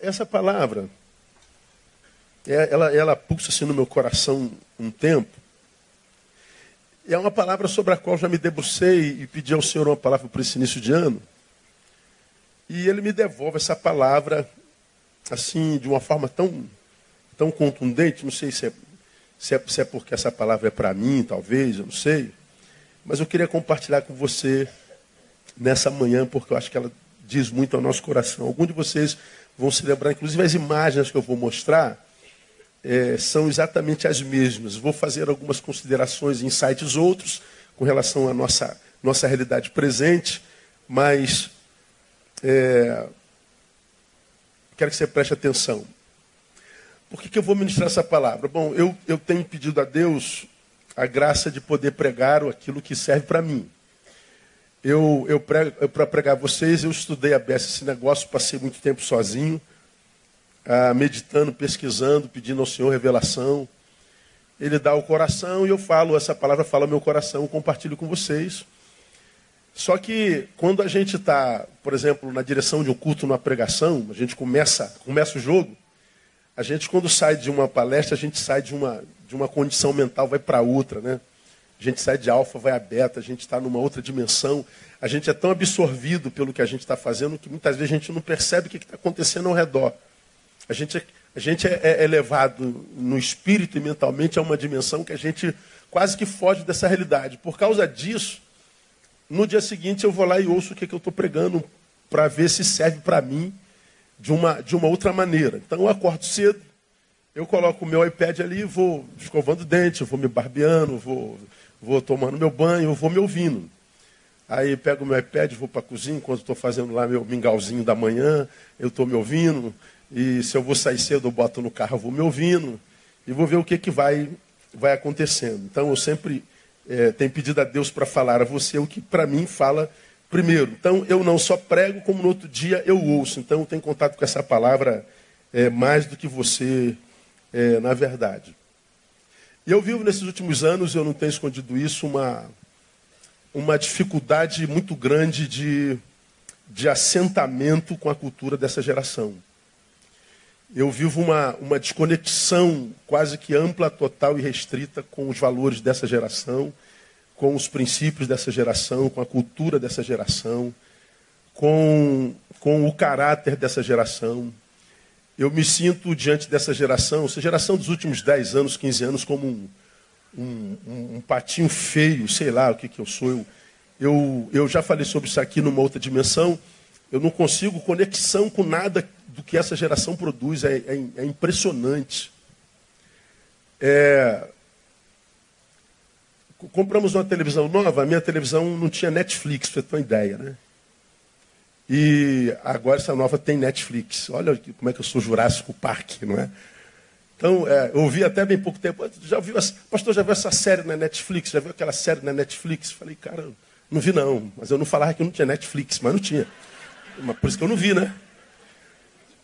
Essa palavra, é, ela, ela pulsa assim no meu coração um tempo. É uma palavra sobre a qual já me debrucei e pedi ao Senhor uma palavra para esse início de ano. E ele me devolve essa palavra assim, de uma forma tão, tão contundente. Não sei se é, se é, se é porque essa palavra é para mim, talvez, eu não sei. Mas eu queria compartilhar com você nessa manhã, porque eu acho que ela diz muito ao nosso coração. Alguns de vocês vão se lembrar, inclusive as imagens que eu vou mostrar é, são exatamente as mesmas. Vou fazer algumas considerações sites outros com relação à nossa, nossa realidade presente, mas é, quero que você preste atenção. Por que, que eu vou ministrar essa palavra? Bom, eu, eu tenho pedido a Deus a graça de poder pregar aquilo que serve para mim. Eu, eu, eu para pregar vocês, eu estudei a beça esse negócio, passei muito tempo sozinho, ah, meditando, pesquisando, pedindo ao Senhor revelação. Ele dá o coração e eu falo, essa palavra fala meu coração, compartilho com vocês. Só que quando a gente está, por exemplo, na direção de um culto, numa pregação, a gente começa, começa o jogo, a gente quando sai de uma palestra, a gente sai de uma, de uma condição mental, vai para outra, né? A gente sai de alfa, vai a beta, a gente está numa outra dimensão. A gente é tão absorvido pelo que a gente está fazendo que muitas vezes a gente não percebe o que está acontecendo ao redor. A gente, é, a gente é, é, é levado no espírito e mentalmente a uma dimensão que a gente quase que foge dessa realidade. Por causa disso, no dia seguinte eu vou lá e ouço o que, que eu estou pregando para ver se serve para mim de uma, de uma outra maneira. Então eu acordo cedo, eu coloco o meu iPad ali, vou escovando dente, vou me barbeando, vou vou tomando meu banho, vou me ouvindo. Aí pego meu iPad, vou para a cozinha, enquanto estou fazendo lá meu mingauzinho da manhã, eu estou me ouvindo. E se eu vou sair cedo, eu boto no carro, eu vou me ouvindo. E vou ver o que, que vai, vai acontecendo. Então eu sempre é, tenho pedido a Deus para falar a você o que para mim fala primeiro. Então eu não só prego, como no outro dia eu ouço. Então eu tenho contato com essa palavra é, mais do que você, é, na verdade. E eu vivo nesses últimos anos, eu não tenho escondido isso, uma, uma dificuldade muito grande de, de assentamento com a cultura dessa geração. Eu vivo uma, uma desconexão quase que ampla, total e restrita com os valores dessa geração, com os princípios dessa geração, com a cultura dessa geração, com, com o caráter dessa geração eu me sinto diante dessa geração, essa geração dos últimos 10 anos, 15 anos, como um, um, um, patinho feio, sei lá o que, que eu sou. Eu, eu, eu já falei sobre isso aqui numa outra dimensão. Eu não consigo conexão com nada do que essa geração produz. É, é, é impressionante. É... Compramos uma televisão nova, a minha televisão não tinha Netflix, para ter uma ideia, né? E agora essa nova tem Netflix. Olha como é que eu sou Jurássico Park, não é? Então, é, eu ouvi até bem pouco tempo. Já viu, pastor, já viu essa série na Netflix? Já viu aquela série na Netflix? Falei, cara, não vi não. Mas eu não falava que não tinha Netflix, mas não tinha. Mas por isso que eu não vi, né?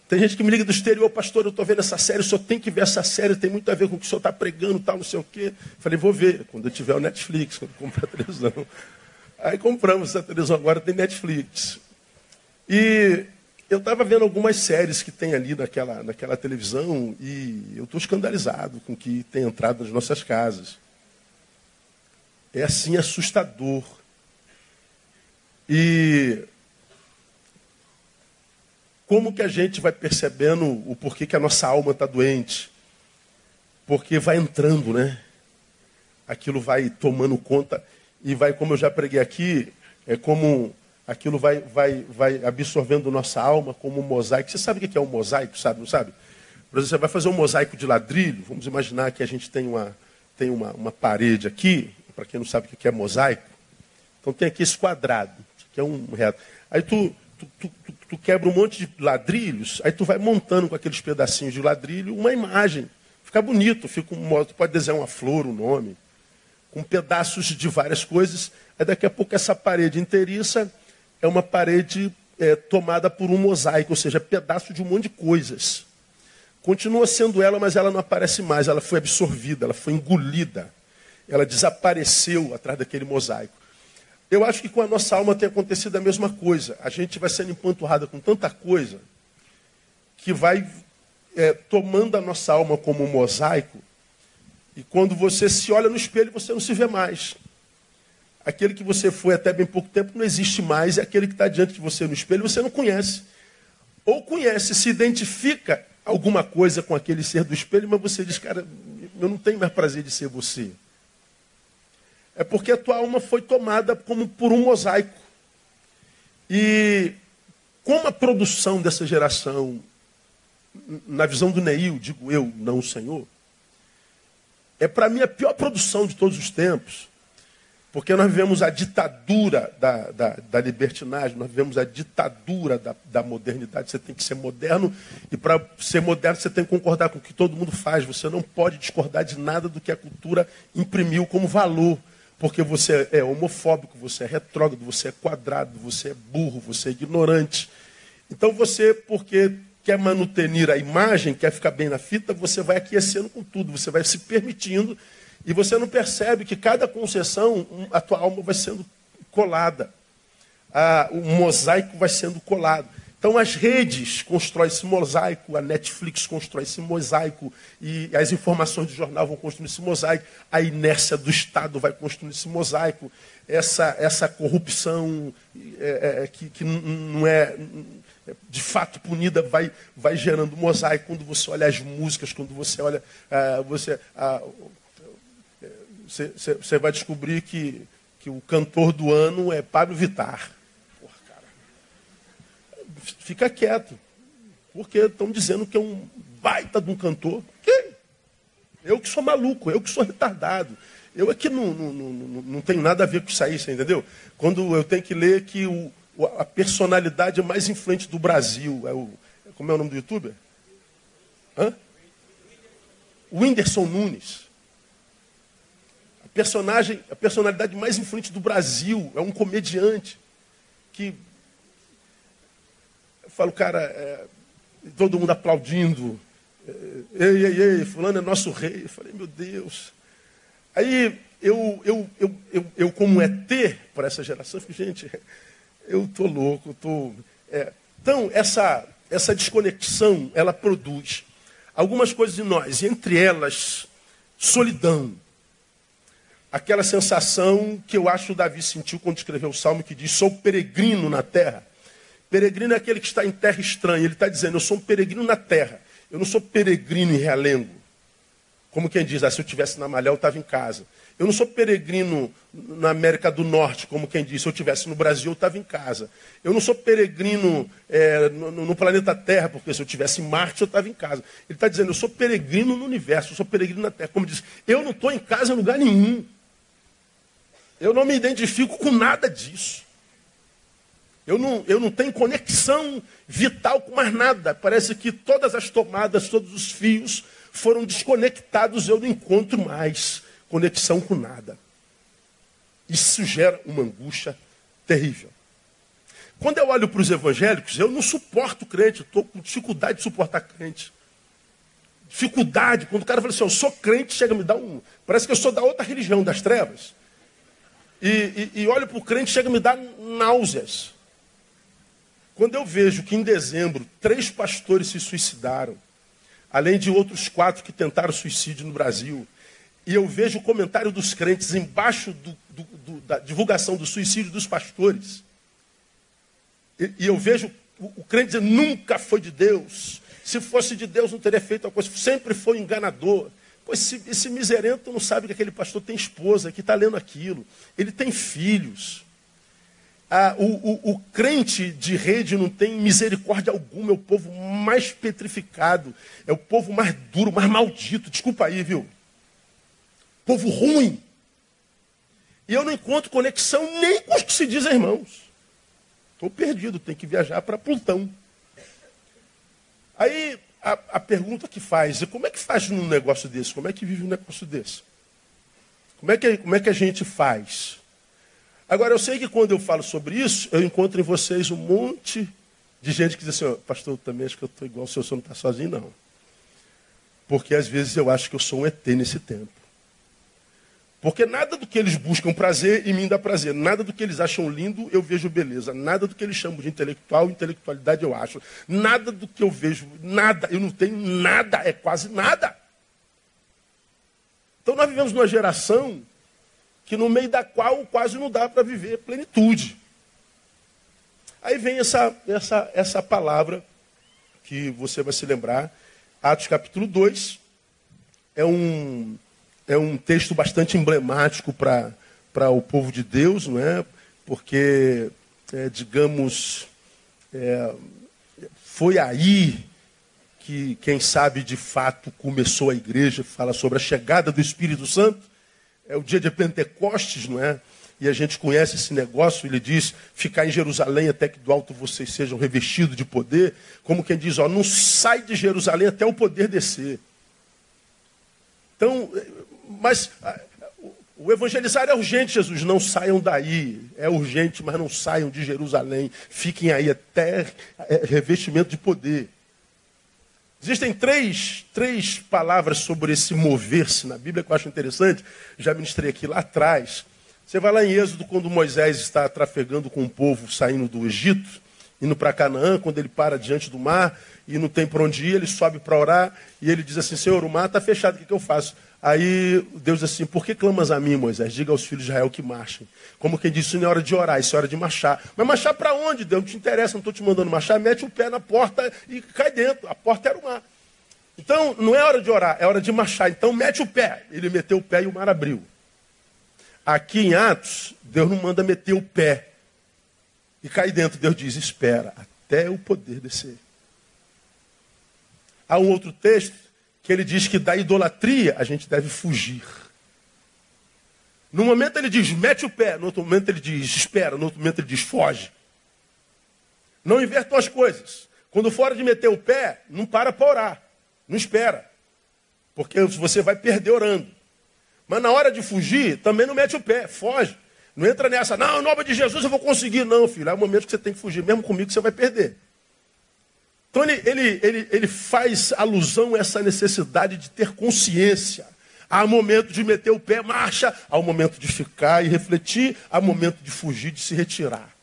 Tem gente que me liga do exterior, pastor, eu estou vendo essa série, o senhor tem que ver essa série, tem muito a ver com o que o senhor está pregando, tal, não sei o quê. Falei, vou ver, quando eu tiver o Netflix, quando eu comprar a televisão. Aí compramos essa televisão, agora tem Netflix. E eu estava vendo algumas séries que tem ali naquela, naquela televisão e eu estou escandalizado com o que tem entrado nas nossas casas. É assim assustador. E como que a gente vai percebendo o porquê que a nossa alma está doente? Porque vai entrando, né? Aquilo vai tomando conta e vai, como eu já preguei aqui, é como aquilo vai, vai, vai absorvendo nossa alma como um mosaico. Você sabe o que é um mosaico, sabe? Não sabe? Por exemplo, você vai fazer um mosaico de ladrilho. Vamos imaginar que a gente tem uma, tem uma, uma parede aqui. Para quem não sabe o que é mosaico. Então tem aqui esse quadrado, que é um reto. Aí tu, tu, tu, tu, quebra um monte de ladrilhos, aí tu vai montando com aqueles pedacinhos de ladrilho uma imagem. Fica bonito, fica um, tu pode desenhar uma flor, um nome, com pedaços de várias coisas. Aí daqui a pouco essa parede inteiriça é uma parede é, tomada por um mosaico, ou seja, pedaço de um monte de coisas. Continua sendo ela, mas ela não aparece mais. Ela foi absorvida, ela foi engolida. Ela desapareceu atrás daquele mosaico. Eu acho que com a nossa alma tem acontecido a mesma coisa. A gente vai sendo empanturrada com tanta coisa que vai é, tomando a nossa alma como um mosaico. E quando você se olha no espelho, você não se vê mais. Aquele que você foi até bem pouco tempo não existe mais, é aquele que está diante de você no espelho, você não conhece. Ou conhece, se identifica alguma coisa com aquele ser do espelho, mas você diz, cara, eu não tenho mais prazer de ser você. É porque a tua alma foi tomada como por um mosaico. E como a produção dessa geração, na visão do Neil, digo eu, não o Senhor, é para mim a pior produção de todos os tempos. Porque nós vivemos a ditadura da, da, da libertinagem, nós vivemos a ditadura da, da modernidade. Você tem que ser moderno, e para ser moderno você tem que concordar com o que todo mundo faz. Você não pode discordar de nada do que a cultura imprimiu como valor. Porque você é homofóbico, você é retrógrado, você é quadrado, você é burro, você é ignorante. Então você, porque quer manutenir a imagem, quer ficar bem na fita, você vai aquecendo com tudo, você vai se permitindo e você não percebe que cada concessão, a tua alma vai sendo colada. Ah, o mosaico vai sendo colado. Então as redes constroem esse mosaico, a Netflix constrói esse mosaico, e as informações do jornal vão construir esse mosaico, a inércia do Estado vai construir esse mosaico, essa, essa corrupção é, é, que, que não é de fato punida vai, vai gerando mosaico quando você olha as músicas, quando você olha. Ah, você, ah, você, vai descobrir que, que o cantor do ano é Pablo Vittar. Porra, cara. Fica quieto. Porque estão dizendo que é um baita de um cantor. Quem? Eu que sou maluco, eu que sou retardado. Eu é não, não, não, não tenho nada a ver com isso aí, você entendeu? Quando eu tenho que ler que o, a personalidade mais influente do Brasil é o. Como é o nome do youtuber? Hã? Whindersson Nunes personagem, a personalidade mais influente do Brasil, é um comediante que eu falo, cara, é, todo mundo aplaudindo. É, ei, ei, ei, fulano é nosso rei. Eu falei, meu Deus. Aí eu, eu, eu, eu, eu como ET para essa geração, eu falei, gente, eu tô louco, eu tô. É. Então, essa, essa desconexão, ela produz algumas coisas em nós, entre elas, solidão aquela sensação que eu acho que Davi sentiu quando escreveu o salmo que diz: Sou peregrino na terra. Peregrino é aquele que está em terra estranha. Ele está dizendo: Eu sou um peregrino na terra. Eu não sou peregrino em realengo. Como quem diz: ah, Se eu estivesse na Malhã, eu estava em casa. Eu não sou peregrino na América do Norte, como quem diz: Se eu estivesse no Brasil, eu estava em casa. Eu não sou peregrino é, no, no, planeta Terra, porque se eu estivesse em Marte, eu estava em casa. Ele está dizendo: Eu sou peregrino no universo, eu sou peregrino na Terra. Como diz: Eu não estou em casa em lugar nenhum. Eu não me identifico com nada disso. Eu não, eu não tenho conexão vital com mais nada. Parece que todas as tomadas, todos os fios foram desconectados. Eu não encontro mais conexão com nada. Isso gera uma angústia terrível. Quando eu olho para os evangélicos, eu não suporto crente, estou com dificuldade de suportar crente. Dificuldade, quando o cara fala assim, eu sou crente, chega a me dar um. Parece que eu sou da outra religião, das trevas. E, e, e olho para o crente, chega a me dar náuseas. Quando eu vejo que em dezembro três pastores se suicidaram, além de outros quatro que tentaram suicídio no Brasil, e eu vejo o comentário dos crentes embaixo do, do, do, da divulgação do suicídio dos pastores, e, e eu vejo o, o, crente dizendo: nunca foi de Deus, se fosse de Deus não teria feito a coisa, sempre foi enganador. Esse, esse miserento não sabe que aquele pastor tem esposa, que está lendo aquilo. Ele tem filhos. Ah, o, o, o, crente de rede não tem misericórdia alguma, é o povo mais petrificado, é o povo mais duro, mais maldito. Desculpa aí, viu? Povo ruim. E eu não encontro conexão nem com os que se dizem irmãos. Estou perdido, tenho que viajar para Plutão. Aí a, a pergunta que faz é como é que faz num negócio desse? Como é que vive um negócio desse? Como é que, como é que a gente faz? Agora, eu sei que quando eu falo sobre isso, eu encontro em vocês um monte de gente que diz assim, oh, pastor, eu também acho que eu estou igual o senhor, o senhor não está sozinho, não. Porque às vezes eu acho que eu sou um ET nesse tempo. Porque nada do que eles buscam prazer em mim dá prazer. Nada do que eles acham lindo eu vejo beleza. Nada do que eles chamam de intelectual, intelectualidade eu acho. Nada do que eu vejo, nada. Eu não tenho nada, é quase nada. Então nós vivemos numa geração que no meio da qual quase não dá para viver plenitude. Aí vem essa, essa, essa palavra que você vai se lembrar, Atos capítulo 2, é um, é um texto bastante emblemático para o povo de Deus, não é? Porque, é, digamos, é, foi aí que, quem sabe, de fato começou a igreja, fala sobre a chegada do Espírito Santo. É o dia de Pentecostes, não é? E a gente conhece esse negócio, ele diz, ficar em Jerusalém até que do alto vocês sejam revestidos de poder. Como quem diz, ó, não sai de Jerusalém até o poder descer. Então, mas o evangelizar é urgente, Jesus. Não saiam daí. É urgente, mas não saiam de Jerusalém. Fiquem aí até é, revestimento de poder. Existem três, três palavras sobre esse mover-se na Bíblia que eu acho interessante. Já ministrei aqui lá atrás. Você vai lá em Êxodo, quando Moisés está trafegando com o povo saindo do Egito, indo para Canaã, quando ele para diante do mar e não tem para onde ir, ele sobe para orar e ele diz assim: Senhor, o mar está fechado, o que, que eu faço? Aí Deus diz assim: Por que clamas a mim, Moisés? Diga aos filhos de Israel que marchem. Como quem disse, isso não é hora de orar, isso é hora de marchar. Mas marchar para onde? Deus não te interessa, não estou te mandando marchar. Mete o pé na porta e cai dentro. A porta era o mar. Então, não é hora de orar, é hora de marchar. Então, mete o pé. Ele meteu o pé e o mar abriu. Aqui em Atos, Deus não manda meter o pé e cair dentro. Deus diz: Espera, até o poder descer. Há um outro texto que ele diz que da idolatria a gente deve fugir. No momento ele diz, mete o pé. No outro momento ele diz, espera. No outro momento ele diz, foge. Não invertam as coisas. Quando fora de meter o pé, não para para orar. Não espera. Porque você vai perder orando. Mas na hora de fugir, também não mete o pé, foge. Não entra nessa, não, em nome de Jesus eu vou conseguir. Não, filho, é o momento que você tem que fugir. Mesmo comigo você vai perder. Então ele, ele, ele, ele faz alusão a essa necessidade de ter consciência. Há momento de meter o pé, marcha. Há o momento de ficar e refletir. Há momento de fugir, de se retirar.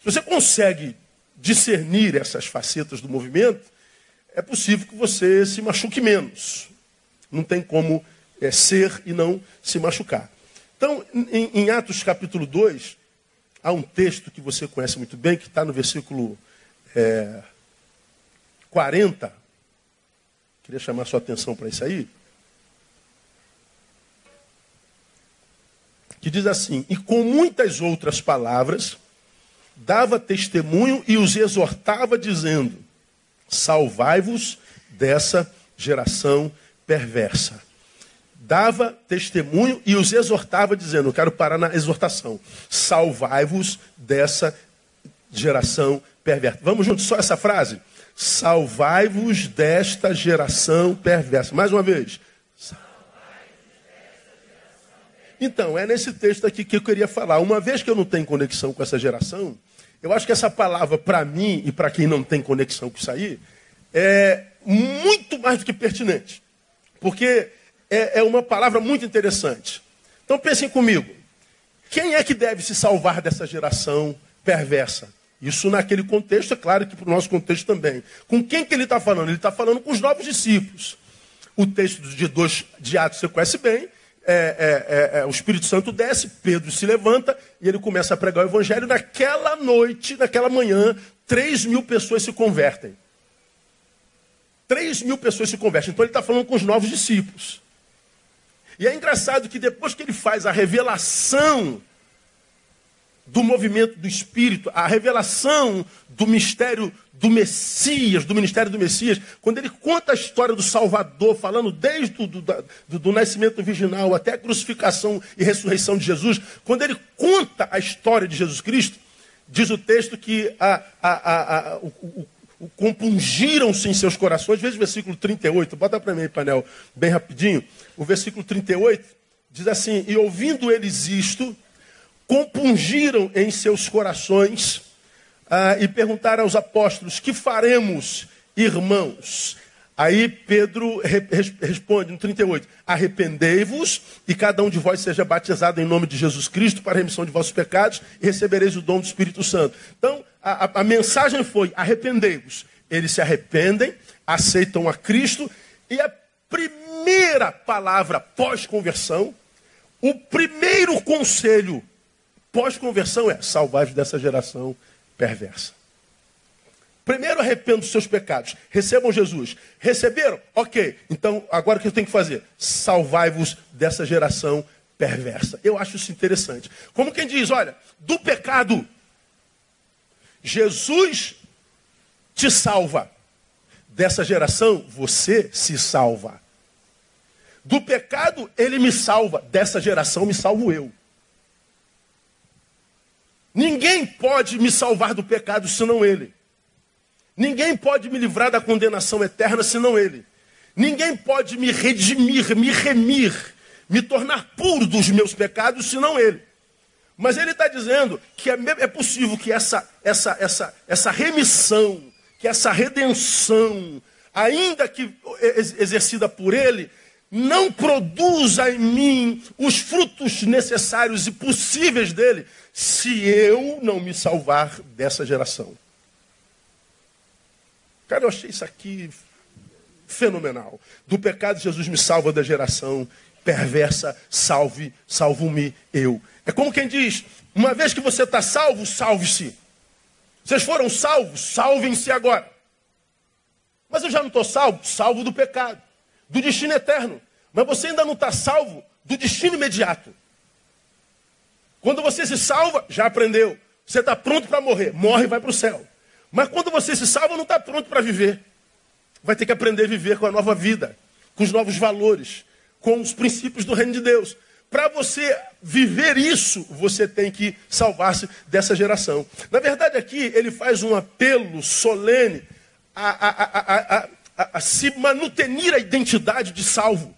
Se você consegue discernir essas facetas do movimento, é possível que você se machuque menos. Não tem como é, ser e não se machucar. Então, em, em Atos capítulo 2, há um texto que você conhece muito bem, que está no versículo é, 40, queria chamar sua atenção para isso aí, que diz assim: E com muitas outras palavras, dava testemunho e os exortava, dizendo: Salvai-vos dessa geração perversa. Dava testemunho e os exortava, dizendo: Eu quero parar na exortação. Salvai-vos dessa geração perversa. Vamos juntos, só essa frase? Salvai-vos desta geração perversa. Mais uma vez. Então, é nesse texto aqui que eu queria falar. Uma vez que eu não tenho conexão com essa geração, eu acho que essa palavra, para mim e para quem não tem conexão com isso aí, é muito mais do que pertinente. Porque é, é uma palavra muito interessante. Então, pensem comigo. Quem é que deve se salvar dessa geração perversa? Isso naquele contexto, é claro que para o nosso contexto também. Com quem que ele está falando? Ele está falando com os novos discípulos. O texto de dois de Atos você conhece bem. É, é, é, é, o Espírito Santo desce, Pedro se levanta e ele começa a pregar o Evangelho. Naquela noite, naquela manhã, 3 mil pessoas se convertem. 3 mil pessoas se convertem. Então ele está falando com os novos discípulos. E é engraçado que depois que ele faz a revelação do movimento do Espírito, a revelação do mistério do Messias, do ministério do Messias, quando ele conta a história do Salvador, falando desde o do, do, do, nascimento virginal até a crucificação e ressurreição de Jesus, quando ele conta a história de Jesus Cristo, diz o texto que a, a, a, o, o, o compungiram-se em seus corações, veja o versículo 38, bota para mim painel, bem rapidinho, o versículo 38 diz assim, e ouvindo eles isto, compungiram em seus corações ah, e perguntaram aos apóstolos: Que faremos, irmãos? Aí Pedro responde no 38: Arrependei-vos e cada um de vós seja batizado em nome de Jesus Cristo para a remissão de vossos pecados e recebereis o dom do Espírito Santo. Então, a, a, a mensagem foi: arrependei-vos. Eles se arrependem, aceitam a Cristo e a primeira palavra pós-conversão, o primeiro conselho pós-conversão é: salvai-vos dessa geração perversa. Primeiro arrependo dos seus pecados. Recebam Jesus. Receberam? Ok. Então, agora o que eu tenho que fazer? Salvai-vos dessa geração perversa. Eu acho isso interessante. Como quem diz, olha, do pecado, Jesus te salva. Dessa geração, você se salva. Do pecado, ele me salva. Dessa geração, me salvo eu. Ninguém pode me salvar do pecado senão ele. Ninguém pode me livrar da condenação eterna senão Ele. Ninguém pode me redimir, me remir, me tornar puro dos meus pecados senão Ele. Mas Ele está dizendo que é, é possível que essa, essa, essa, essa remissão, que essa redenção, ainda que exercida por Ele, não produza em mim os frutos necessários e possíveis dele, se eu não me salvar dessa geração. Cara, eu achei isso aqui fenomenal. Do pecado, Jesus me salva da geração perversa, salve, salvo-me eu. É como quem diz: uma vez que você está salvo, salve-se. Vocês foram salvos, salvem-se agora. Mas eu já não estou salvo, salvo do pecado, do destino eterno. Mas você ainda não está salvo do destino imediato. Quando você se salva, já aprendeu. Você está pronto para morrer, morre e vai para o céu. Mas quando você se salva, não está pronto para viver. Vai ter que aprender a viver com a nova vida, com os novos valores, com os princípios do reino de Deus. Para você viver isso, você tem que salvar-se dessa geração. Na verdade, aqui ele faz um apelo solene a, a, a, a, se manutenir a identidade de salvo.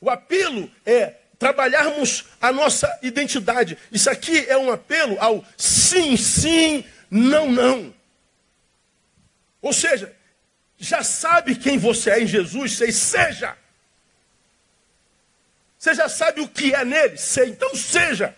O apelo é trabalharmos a nossa identidade. Isso aqui é um apelo ao sim, sim, não, não. Ou seja, já sabe quem você é em Jesus, sei, seja. Você já sabe o que é nele, sei, então seja.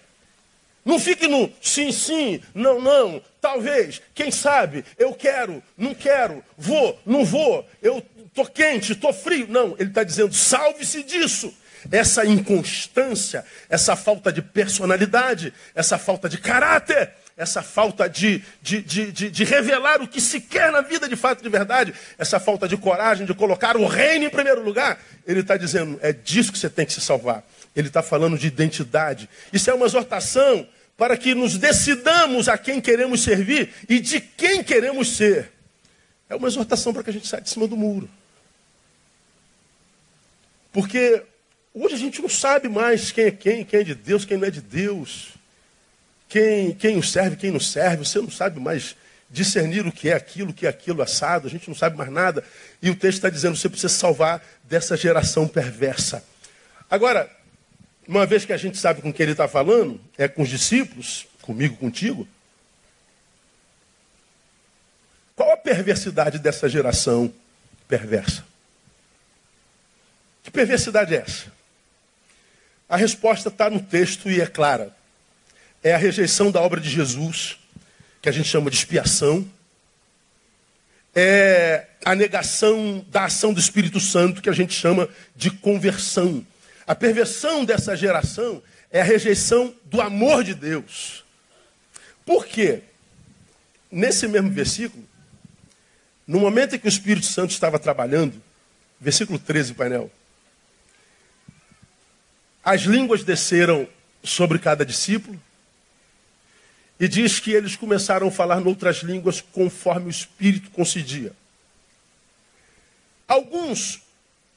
Não fique no sim, sim, não, não, talvez, quem sabe, eu quero, não quero, vou, não vou, eu estou quente, estou frio. Não, ele está dizendo, salve-se disso. Essa inconstância, essa falta de personalidade, essa falta de caráter, essa falta de, de, de, de, de revelar o que se quer na vida de fato de verdade, essa falta de coragem de colocar o reino em primeiro lugar, ele está dizendo, é disso que você tem que se salvar. Ele está falando de identidade. Isso é uma exortação para que nos decidamos a quem queremos servir e de quem queremos ser. É uma exortação para que a gente saia de cima do muro. Porque hoje a gente não sabe mais quem é quem, quem é de Deus, quem não é de Deus quem, quem o serve, quem não serve, você não sabe mais discernir o que é aquilo, o que é aquilo assado, a gente não sabe mais nada. E o texto está dizendo, você precisa salvar dessa geração perversa. Agora, uma vez que a gente sabe com quem ele está falando, é com os discípulos, comigo, contigo. Qual a perversidade dessa geração perversa? Que perversidade é essa? A resposta está no texto e é clara é a rejeição da obra de Jesus, que a gente chama de expiação, é a negação da ação do Espírito Santo, que a gente chama de conversão. A perversão dessa geração é a rejeição do amor de Deus. Por quê? Nesse mesmo versículo, no momento em que o Espírito Santo estava trabalhando, versículo 13, painel, as línguas desceram sobre cada discípulo, e diz que eles começaram a falar noutras línguas conforme o Espírito concedia. Alguns,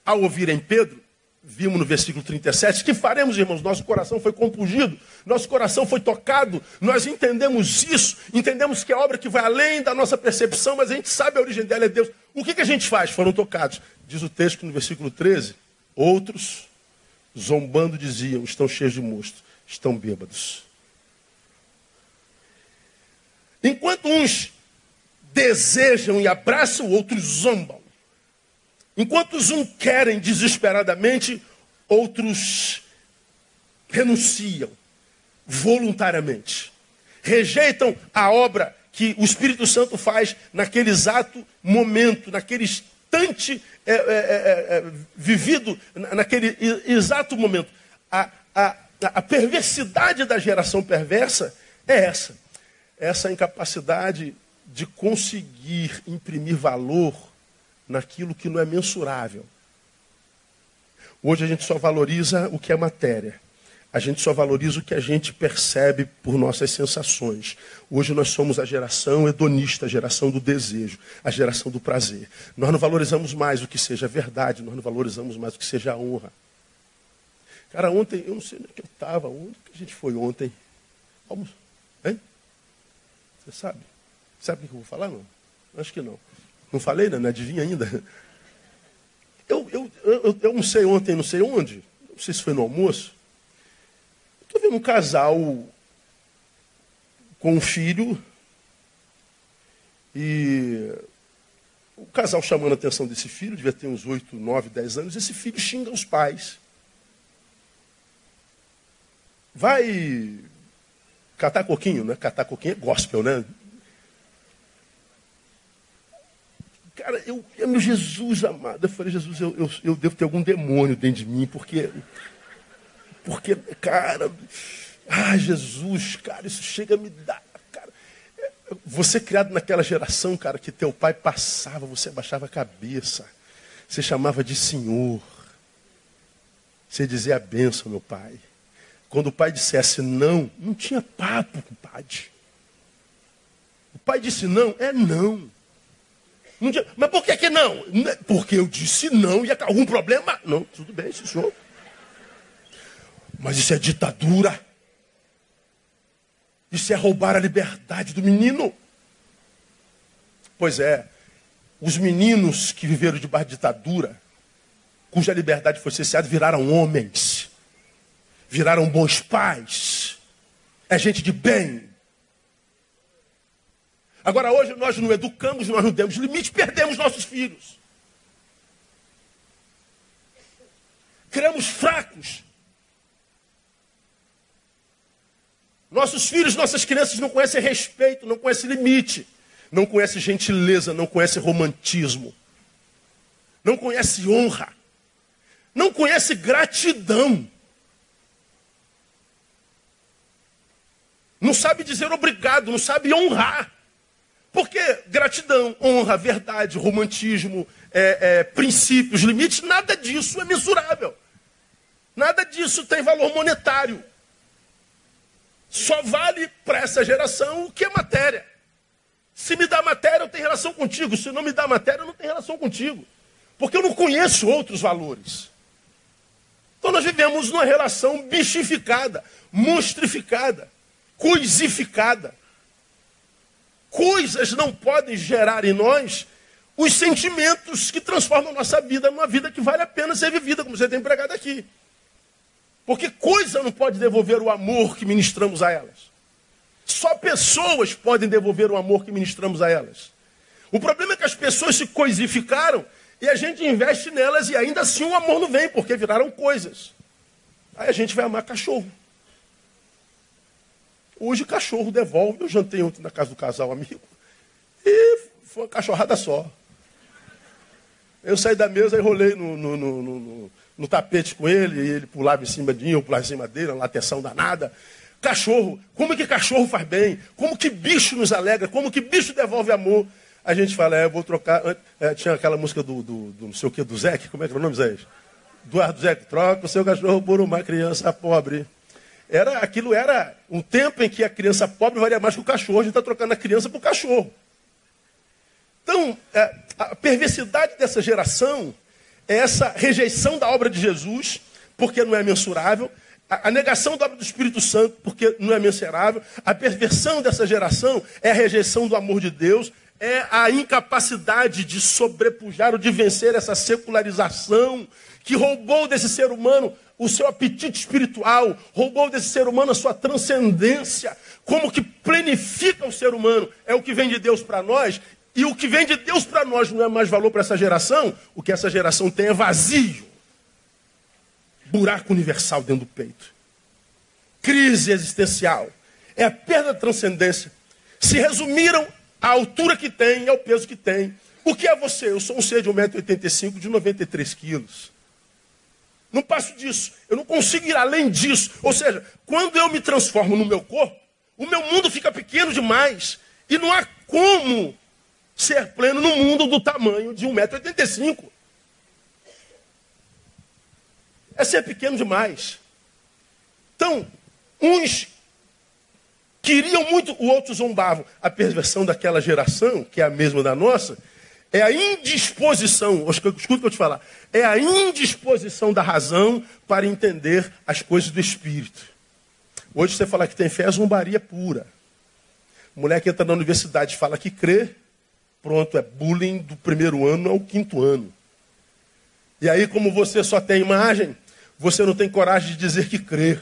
ao ouvirem Pedro, vimos no versículo 37, que faremos, irmãos? Nosso coração foi compungido, nosso coração foi tocado, nós entendemos isso, entendemos que é obra que vai além da nossa percepção, mas a gente sabe a origem dela é Deus. O que, que a gente faz? Foram tocados. Diz o texto no versículo 13: outros, zombando, diziam: estão cheios de monstros, estão bêbados. Enquanto uns desejam e abraçam, outros zombam. Enquanto uns querem desesperadamente, outros renunciam voluntariamente. Rejeitam a obra que o Espírito Santo faz naquele exato momento, naquele instante é, é, é, é, é vivido, naquele exato momento. A, a, a perversidade da geração perversa é essa. Essa incapacidade de conseguir imprimir valor naquilo que não é mensurável. Hoje a gente só valoriza o que é matéria. A gente só valoriza o que a gente percebe por nossas sensações. Hoje nós somos a geração hedonista, a geração do desejo, a geração do prazer. Nós não valorizamos mais o que seja verdade, nós não valorizamos mais o que seja honra. Cara, ontem, eu não sei onde é que eu estava, onde que a gente foi ontem? Vamos, hein? Você sabe? Sabe o que eu vou falar, não? Acho que não. Não falei, né? Não adivinha ainda? Eu, eu, eu, eu não sei ontem, não sei onde. Não sei se foi no almoço. Estou vendo um casal com um filho e o casal chamando a atenção desse filho, devia ter uns 8, 9, 10 anos, esse filho xinga os pais. Vai catar coquinho, né? Catar coquinho é gospel, né? Cara, eu, eu meu Jesus amado, eu falei, Jesus, eu, eu, eu devo ter algum demônio dentro de mim, porque porque, cara, ah, Jesus, cara, isso chega a me dar. Cara. Você criado naquela geração, cara, que teu pai passava, você abaixava a cabeça. Você chamava de Senhor. Você dizia a benção, meu pai. Quando o pai dissesse não, não tinha papo com o pai. O pai disse não, é não. Mas por que, que não? Porque eu disse não e algum problema? Não, tudo bem, senhor. Mas isso é ditadura. Isso é roubar a liberdade do menino. Pois é, os meninos que viveram debaixo de ditadura, cuja liberdade foi cessada, viraram homens, viraram bons pais, é gente de bem. Agora, hoje nós não educamos, nós não demos limite, perdemos nossos filhos. Criamos fracos, Nossos filhos, nossas crianças não conhecem respeito, não conhecem limite, não conhecem gentileza, não conhecem romantismo, não conhecem honra, não conhecem gratidão. Não sabe dizer obrigado, não sabe honrar. Porque gratidão, honra, verdade, romantismo, é, é, princípios, limites, nada disso é mensurável. Nada disso tem valor monetário. Só vale para essa geração o que é matéria. Se me dá matéria, eu tenho relação contigo. Se não me dá matéria, eu não tenho relação contigo. Porque eu não conheço outros valores. Então nós vivemos numa relação bichificada, monstrificada, coisificada. Coisas não podem gerar em nós os sentimentos que transformam nossa vida numa vida que vale a pena ser vivida, como você tem pregado aqui. Porque coisa não pode devolver o amor que ministramos a elas. Só pessoas podem devolver o amor que ministramos a elas. O problema é que as pessoas se coisificaram e a gente investe nelas e ainda assim o amor não vem, porque viraram coisas. Aí a gente vai amar cachorro. Hoje cachorro devolve. Eu jantei ontem na casa do casal amigo e foi uma cachorrada só. Eu saí da mesa e rolei no, no, no, no no tapete com ele, e ele pulava em cima de mim, eu pulava em cima dele, uma atenção danada. Cachorro, como que cachorro faz bem? Como que bicho nos alegra? Como que bicho devolve amor? A gente fala, é, eu vou trocar. É, tinha aquela música do, do, do, não sei o que, do Zé, como é que era o nome, Zé? Eduardo Zé, troca o seu cachorro por uma criança pobre. Era, aquilo era um tempo em que a criança pobre valia mais que o cachorro, a gente está trocando a criança por cachorro. Então, é, a perversidade dessa geração essa rejeição da obra de Jesus, porque não é mensurável, a, negação da obra do Espírito Santo, porque não é mensurável, a perversão dessa geração é a rejeição do amor de Deus, é a incapacidade de sobrepujar ou de vencer essa secularização que roubou desse ser humano o seu apetite espiritual, roubou desse ser humano a sua transcendência, como que plenifica o ser humano, é o que vem de Deus para nós, E o que vem de Deus para nós não é mais valor para essa geração, o que essa geração tem é vazio. Buraco universal dentro do peito. Crise existencial. É a perda da transcendência. Se resumiram à altura que tem ao peso que tem. O que é você? Eu sou um ser de 1,85m de 93 quilos. Não passo disso. Eu não consigo ir além disso. Ou seja, quando eu me transformo no meu corpo, o meu mundo fica pequeno demais. E não há como ser pleno no mundo do tamanho de 1,85m. É ser pequeno demais. Então, uns queriam muito, o outro zombavam. A perversão daquela geração, que é a mesma da nossa, é a indisposição, escuta o que eu te falar, é a indisposição da razão para entender as coisas do Espírito. Hoje você fala que tem fé é zombaria pura. Mulher que entra na universidade fala que crê, Pronto, é bullying do primeiro ano ao quinto ano. E aí, como você só tem imagem, você não tem coragem de dizer que crê.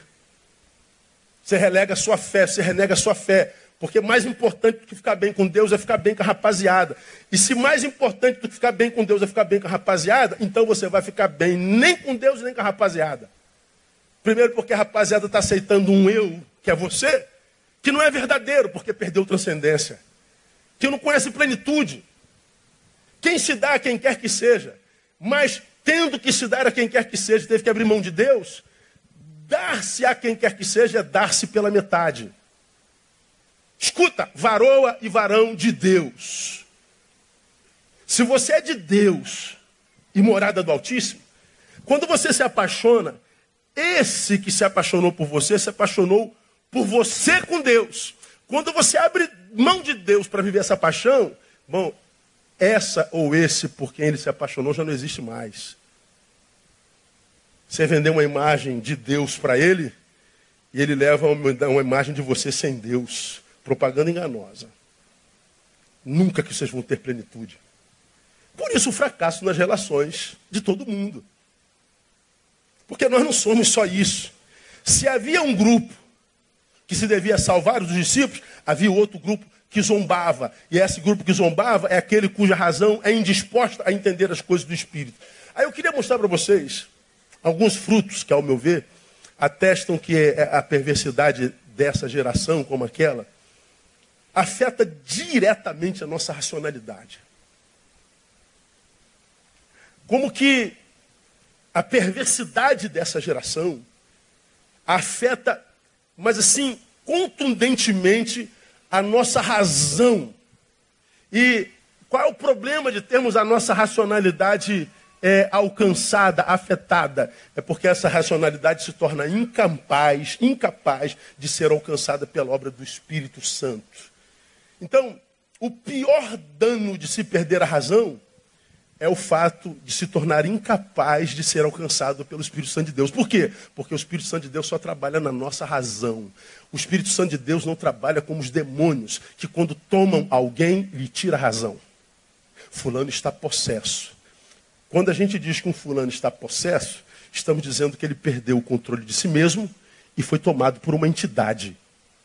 Você relega a sua fé, você renega a sua fé. Porque mais importante do que ficar bem com Deus é ficar bem com a rapaziada. E se mais importante do que ficar bem com Deus é ficar bem com a rapaziada, então você vai ficar bem nem com Deus nem com a rapaziada. Primeiro porque a rapaziada está aceitando um eu, que é você, que não é verdadeiro, porque perdeu transcendência que não conhece plenitude. Quem se dá a quem quer que seja, mas tendo que se dar a quem quer que seja, teve que abrir mão de Deus, dar-se a quem quer que seja é dar-se pela metade. Escuta, varoa e varão de Deus. Se você é de Deus e morada do Altíssimo, quando você se apaixona, esse que se apaixonou por você se apaixonou por você com Deus. Quando você abre mão de Deus para viver essa paixão, bom, essa ou esse por quem ele se apaixonou já não existe mais. Você vendeu uma imagem de Deus para ele e ele leva uma imagem de você sem Deus. Propaganda enganosa. Nunca que vocês vão ter plenitude. Por isso o fracasso nas relações de todo mundo. Porque nós não somos só isso. Se havia um grupo que se devia salvar os discípulos, havia outro grupo que zombava. E esse grupo que zombava é aquele cuja razão é indisposta a entender as coisas do Espírito. Aí eu queria mostrar para vocês alguns frutos que, ao meu ver, atestam que é a perversidade dessa geração, como aquela, afeta diretamente a nossa racionalidade. Como que a perversidade dessa geração afeta mas assim, contundentemente, a nossa razão. E qual é o problema de termos a nossa racionalidade é, alcançada, afetada? É porque essa racionalidade se torna incapaz, incapaz de ser alcançada pela obra do Espírito Santo. Então, o pior dano de se perder a razão é o fato de se tornar incapaz de ser alcançado pelo Espírito Santo de Deus. Por quê? Porque o Espírito Santo de Deus só trabalha na nossa razão. O Espírito Santo de Deus não trabalha como os demônios, que quando tomam alguém, lhe tira a razão. Fulano está possesso. Quando a gente diz que um fulano está possesso, estamos dizendo que ele perdeu o controle de si mesmo e foi tomado por uma entidade.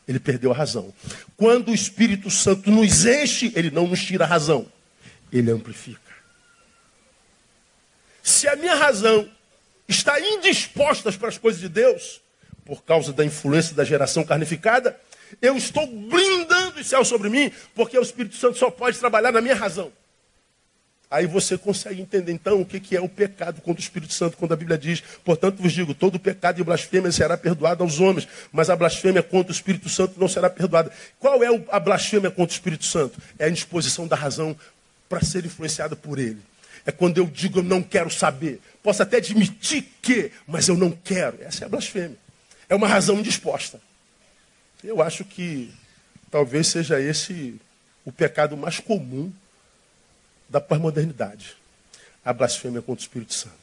Ele perdeu a razão. Quando o Espírito Santo nos enche, ele não nos tira a razão, ele amplifica. Se a minha razão está indisposta para as coisas de Deus, por causa da influência da geração carnificada, eu estou blindando o céu sobre mim, porque o Espírito Santo só pode trabalhar na minha razão. Aí você consegue entender então o que é o pecado contra o Espírito Santo, quando a Bíblia diz, portanto vos digo, todo pecado e blasfêmia será perdoado aos homens, mas a blasfêmia contra o Espírito Santo não será perdoada. Qual é a blasfêmia contra o Espírito Santo? É a indisposição da razão para ser influenciada por ele. É quando eu digo eu não quero saber. Posso até admitir que, mas eu não quero. Essa é a blasfêmia. É uma razão indisposta. Eu acho que talvez seja esse o pecado mais comum da pós-modernidade. A blasfêmia contra o Espírito Santo.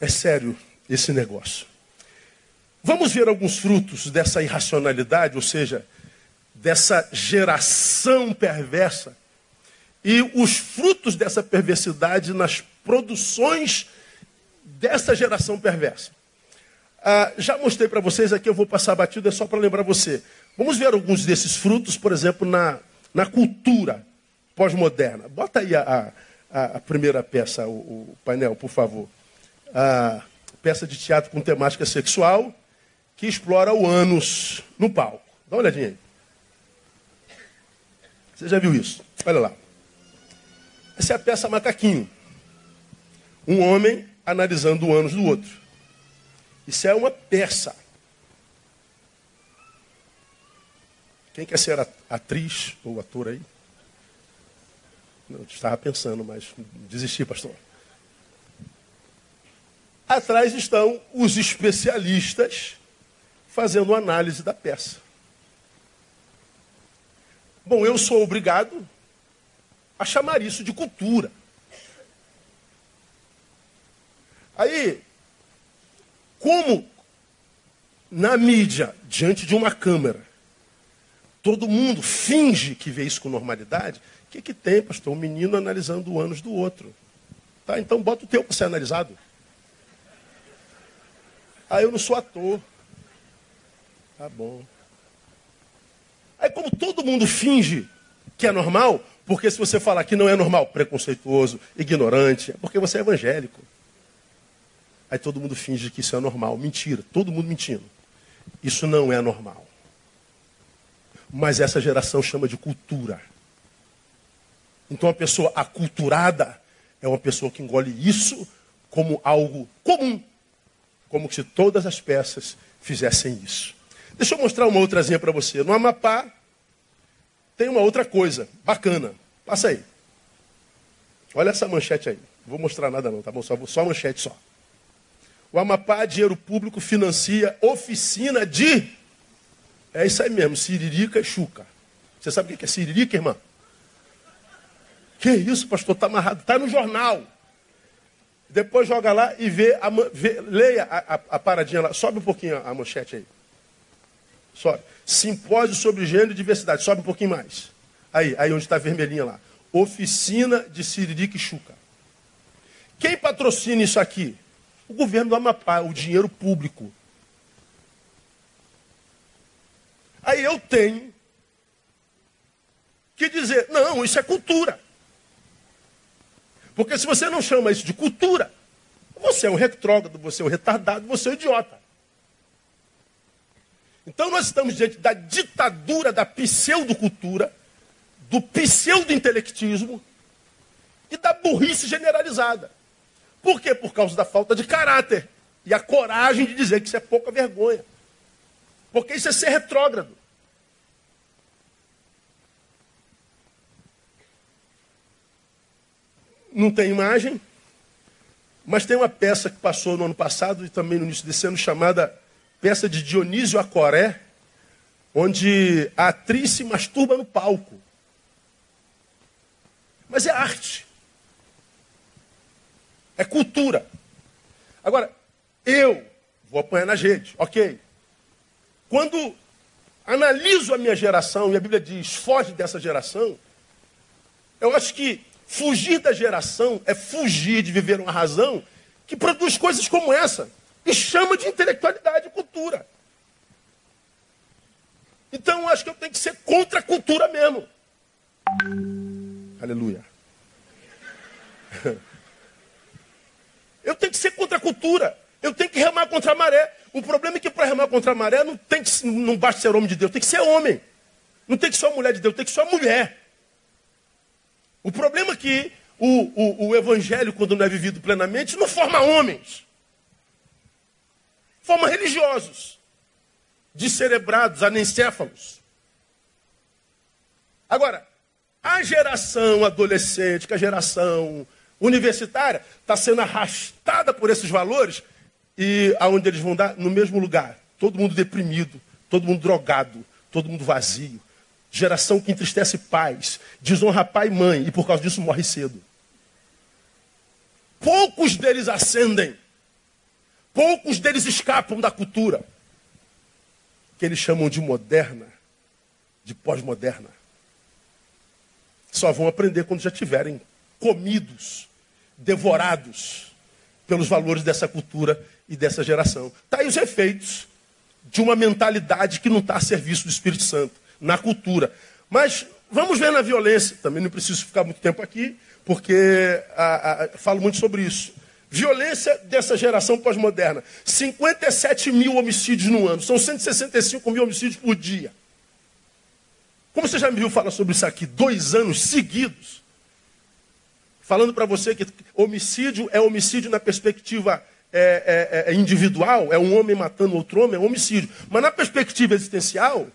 É sério esse negócio. Vamos ver alguns frutos dessa irracionalidade, ou seja, dessa geração perversa e os frutos dessa perversidade nas produções dessa geração perversa. Ah, já mostrei para vocês aqui, eu vou passar batido, é só para lembrar você. Vamos ver alguns desses frutos, por exemplo, na na cultura pós-moderna. Bota aí a, a, a primeira peça, o, o, painel, por favor. A peça de teatro com temática sexual que explora o ânus no palco. Dá uma olhadinha aí. Você já viu isso? Olha lá. Essa é a peça Macaquinho. Um homem analisando o ânus do outro. Isso é uma peça. Quem quer ser atriz ou ator aí? Não, estava pensando, mas desisti, pastor. Atrás estão os especialistas fazendo análise da peça. Bom, eu sou obrigado a chamar isso de cultura. Aí, como na mídia, diante de uma câmera, todo mundo finge que vê isso com normalidade, o que, que tem, pastor? Um menino analisando o ânus do outro. Tá, então bota o teu para ser analisado. Ah, eu não sou ator. Tá bom. Aí como todo mundo finge que é normal, porque se você falar que não é normal, preconceituoso, ignorante, é porque você é evangélico. Aí todo mundo finge que isso é normal. Mentira, todo mundo mentindo. Isso não é normal. Mas essa geração chama de cultura. Então a pessoa aculturada é uma pessoa que engole isso como algo comum. Como se todas as peças fizessem isso. Deixa eu mostrar uma outrazinha para você. No Amapá tem uma outra coisa bacana. Passa aí. Olha essa manchete aí. Não vou mostrar nada não, tá bom? Só, só a manchete só. O Amapá, dinheiro público, financia oficina de. É isso aí mesmo, Siririca e Chuca. Você sabe o que é Siririca, irmã? Que isso, pastor? Está amarrado. Está no jornal. Depois joga lá e vê, a, vê leia a, a, a, paradinha lá. Sobe um pouquinho a, manchete aí. Sobe. Simpósio sobre gênero e diversidade. Sobe um pouquinho mais. Aí, aí onde está vermelhinha lá. Oficina de Siririca e Chuca. Quem patrocina isso aqui? O governo do Amapá, o dinheiro público. Aí eu tenho que dizer, não, isso é cultura. Porque se você não chama isso de cultura, você é um retrógrado, você é um retardado, você é um idiota. Então nós estamos diante da ditadura da pseudocultura, do pseudo-intelectismo e da burrice generalizada. Por quê? Por causa da falta de caráter e a coragem de dizer que isso é pouca vergonha. Porque isso é ser retrógrado. Não tem imagem, mas tem uma peça que passou no ano passado e também no início desse ano chamada peça de Dionísio Acoré, onde a atriz se masturba no palco. Mas é arte. É cultura. Agora, eu vou apanhar na gente, ok. Quando analiso a minha geração, e a Bíblia diz, foge dessa geração, eu acho que fugir da geração é fugir de viver uma razão que produz coisas como essa, e chama de intelectualidade e cultura. Então eu acho que eu tenho que ser contra a cultura mesmo. Aleluia. Eu tenho que ser contra a cultura. Eu tenho que remar contra a maré. O problema é que para remar contra a maré não, tem que, não basta ser homem de Deus, tem que ser homem. Não tem que ser mulher de Deus, tem que ser mulher. O problema é que o, o, o evangelho, quando não é vivido plenamente, não forma homens. Forma religiosos, descerebrados, anencéfalos. Agora, a geração adolescente, que a geração universitária está sendo arrastada por esses valores e aonde eles vão dar? No mesmo lugar. Todo mundo deprimido, todo mundo drogado, todo mundo vazio. Geração que entristece pais, desonra pai e mãe e por causa disso morre cedo. Poucos deles ascendem. Poucos deles escapam da cultura. Que eles chamam de moderna, de pós-moderna. Só vão aprender quando já tiverem comidos devorados pelos valores dessa cultura e dessa geração. Está aí os efeitos de uma mentalidade que não está a serviço do Espírito Santo, na cultura. Mas vamos ver na violência. Também não preciso ficar muito tempo aqui, porque a, a, falo muito sobre isso. Violência dessa geração pós-moderna. 57 mil homicídios no ano. São 165 mil homicídios por dia. Como você já me viu falar sobre isso aqui? Dois anos seguidos. Falando para você que homicídio é homicídio na perspectiva é, é, é, individual, é um homem matando outro homem, é um homicídio. Mas na perspectiva existencial,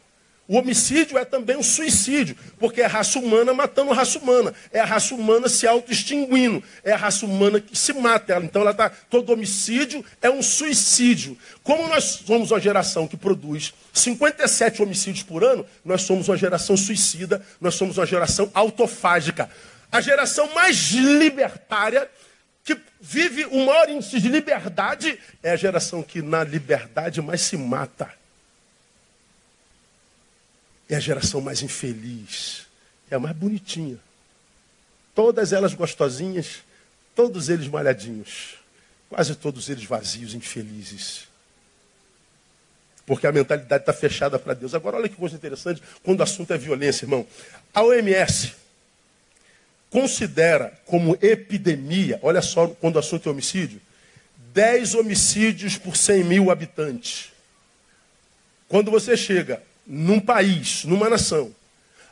o homicídio é também um suicídio, porque é a raça humana matando a raça humana, é a raça humana se auto-extinguindo, é a raça humana que se mata. Então ela tá, todo homicídio é um suicídio. Como nós somos uma geração que produz 57 homicídios por ano, nós somos uma geração suicida, nós somos uma geração autofágica. A geração mais libertária, que vive o maior índice de liberdade, é a geração que na liberdade mais se mata. É a geração mais infeliz. É a mais bonitinha. Todas elas gostosinhas, todos eles malhadinhos. Quase todos eles vazios, infelizes. Porque a mentalidade está fechada para Deus. Agora, olha que coisa interessante quando o assunto é violência, irmão. A OMS considera como epidemia, olha só quando o assunto é homicídio, 10 homicídios por 100 mil habitantes. Quando você chega num país, numa nação,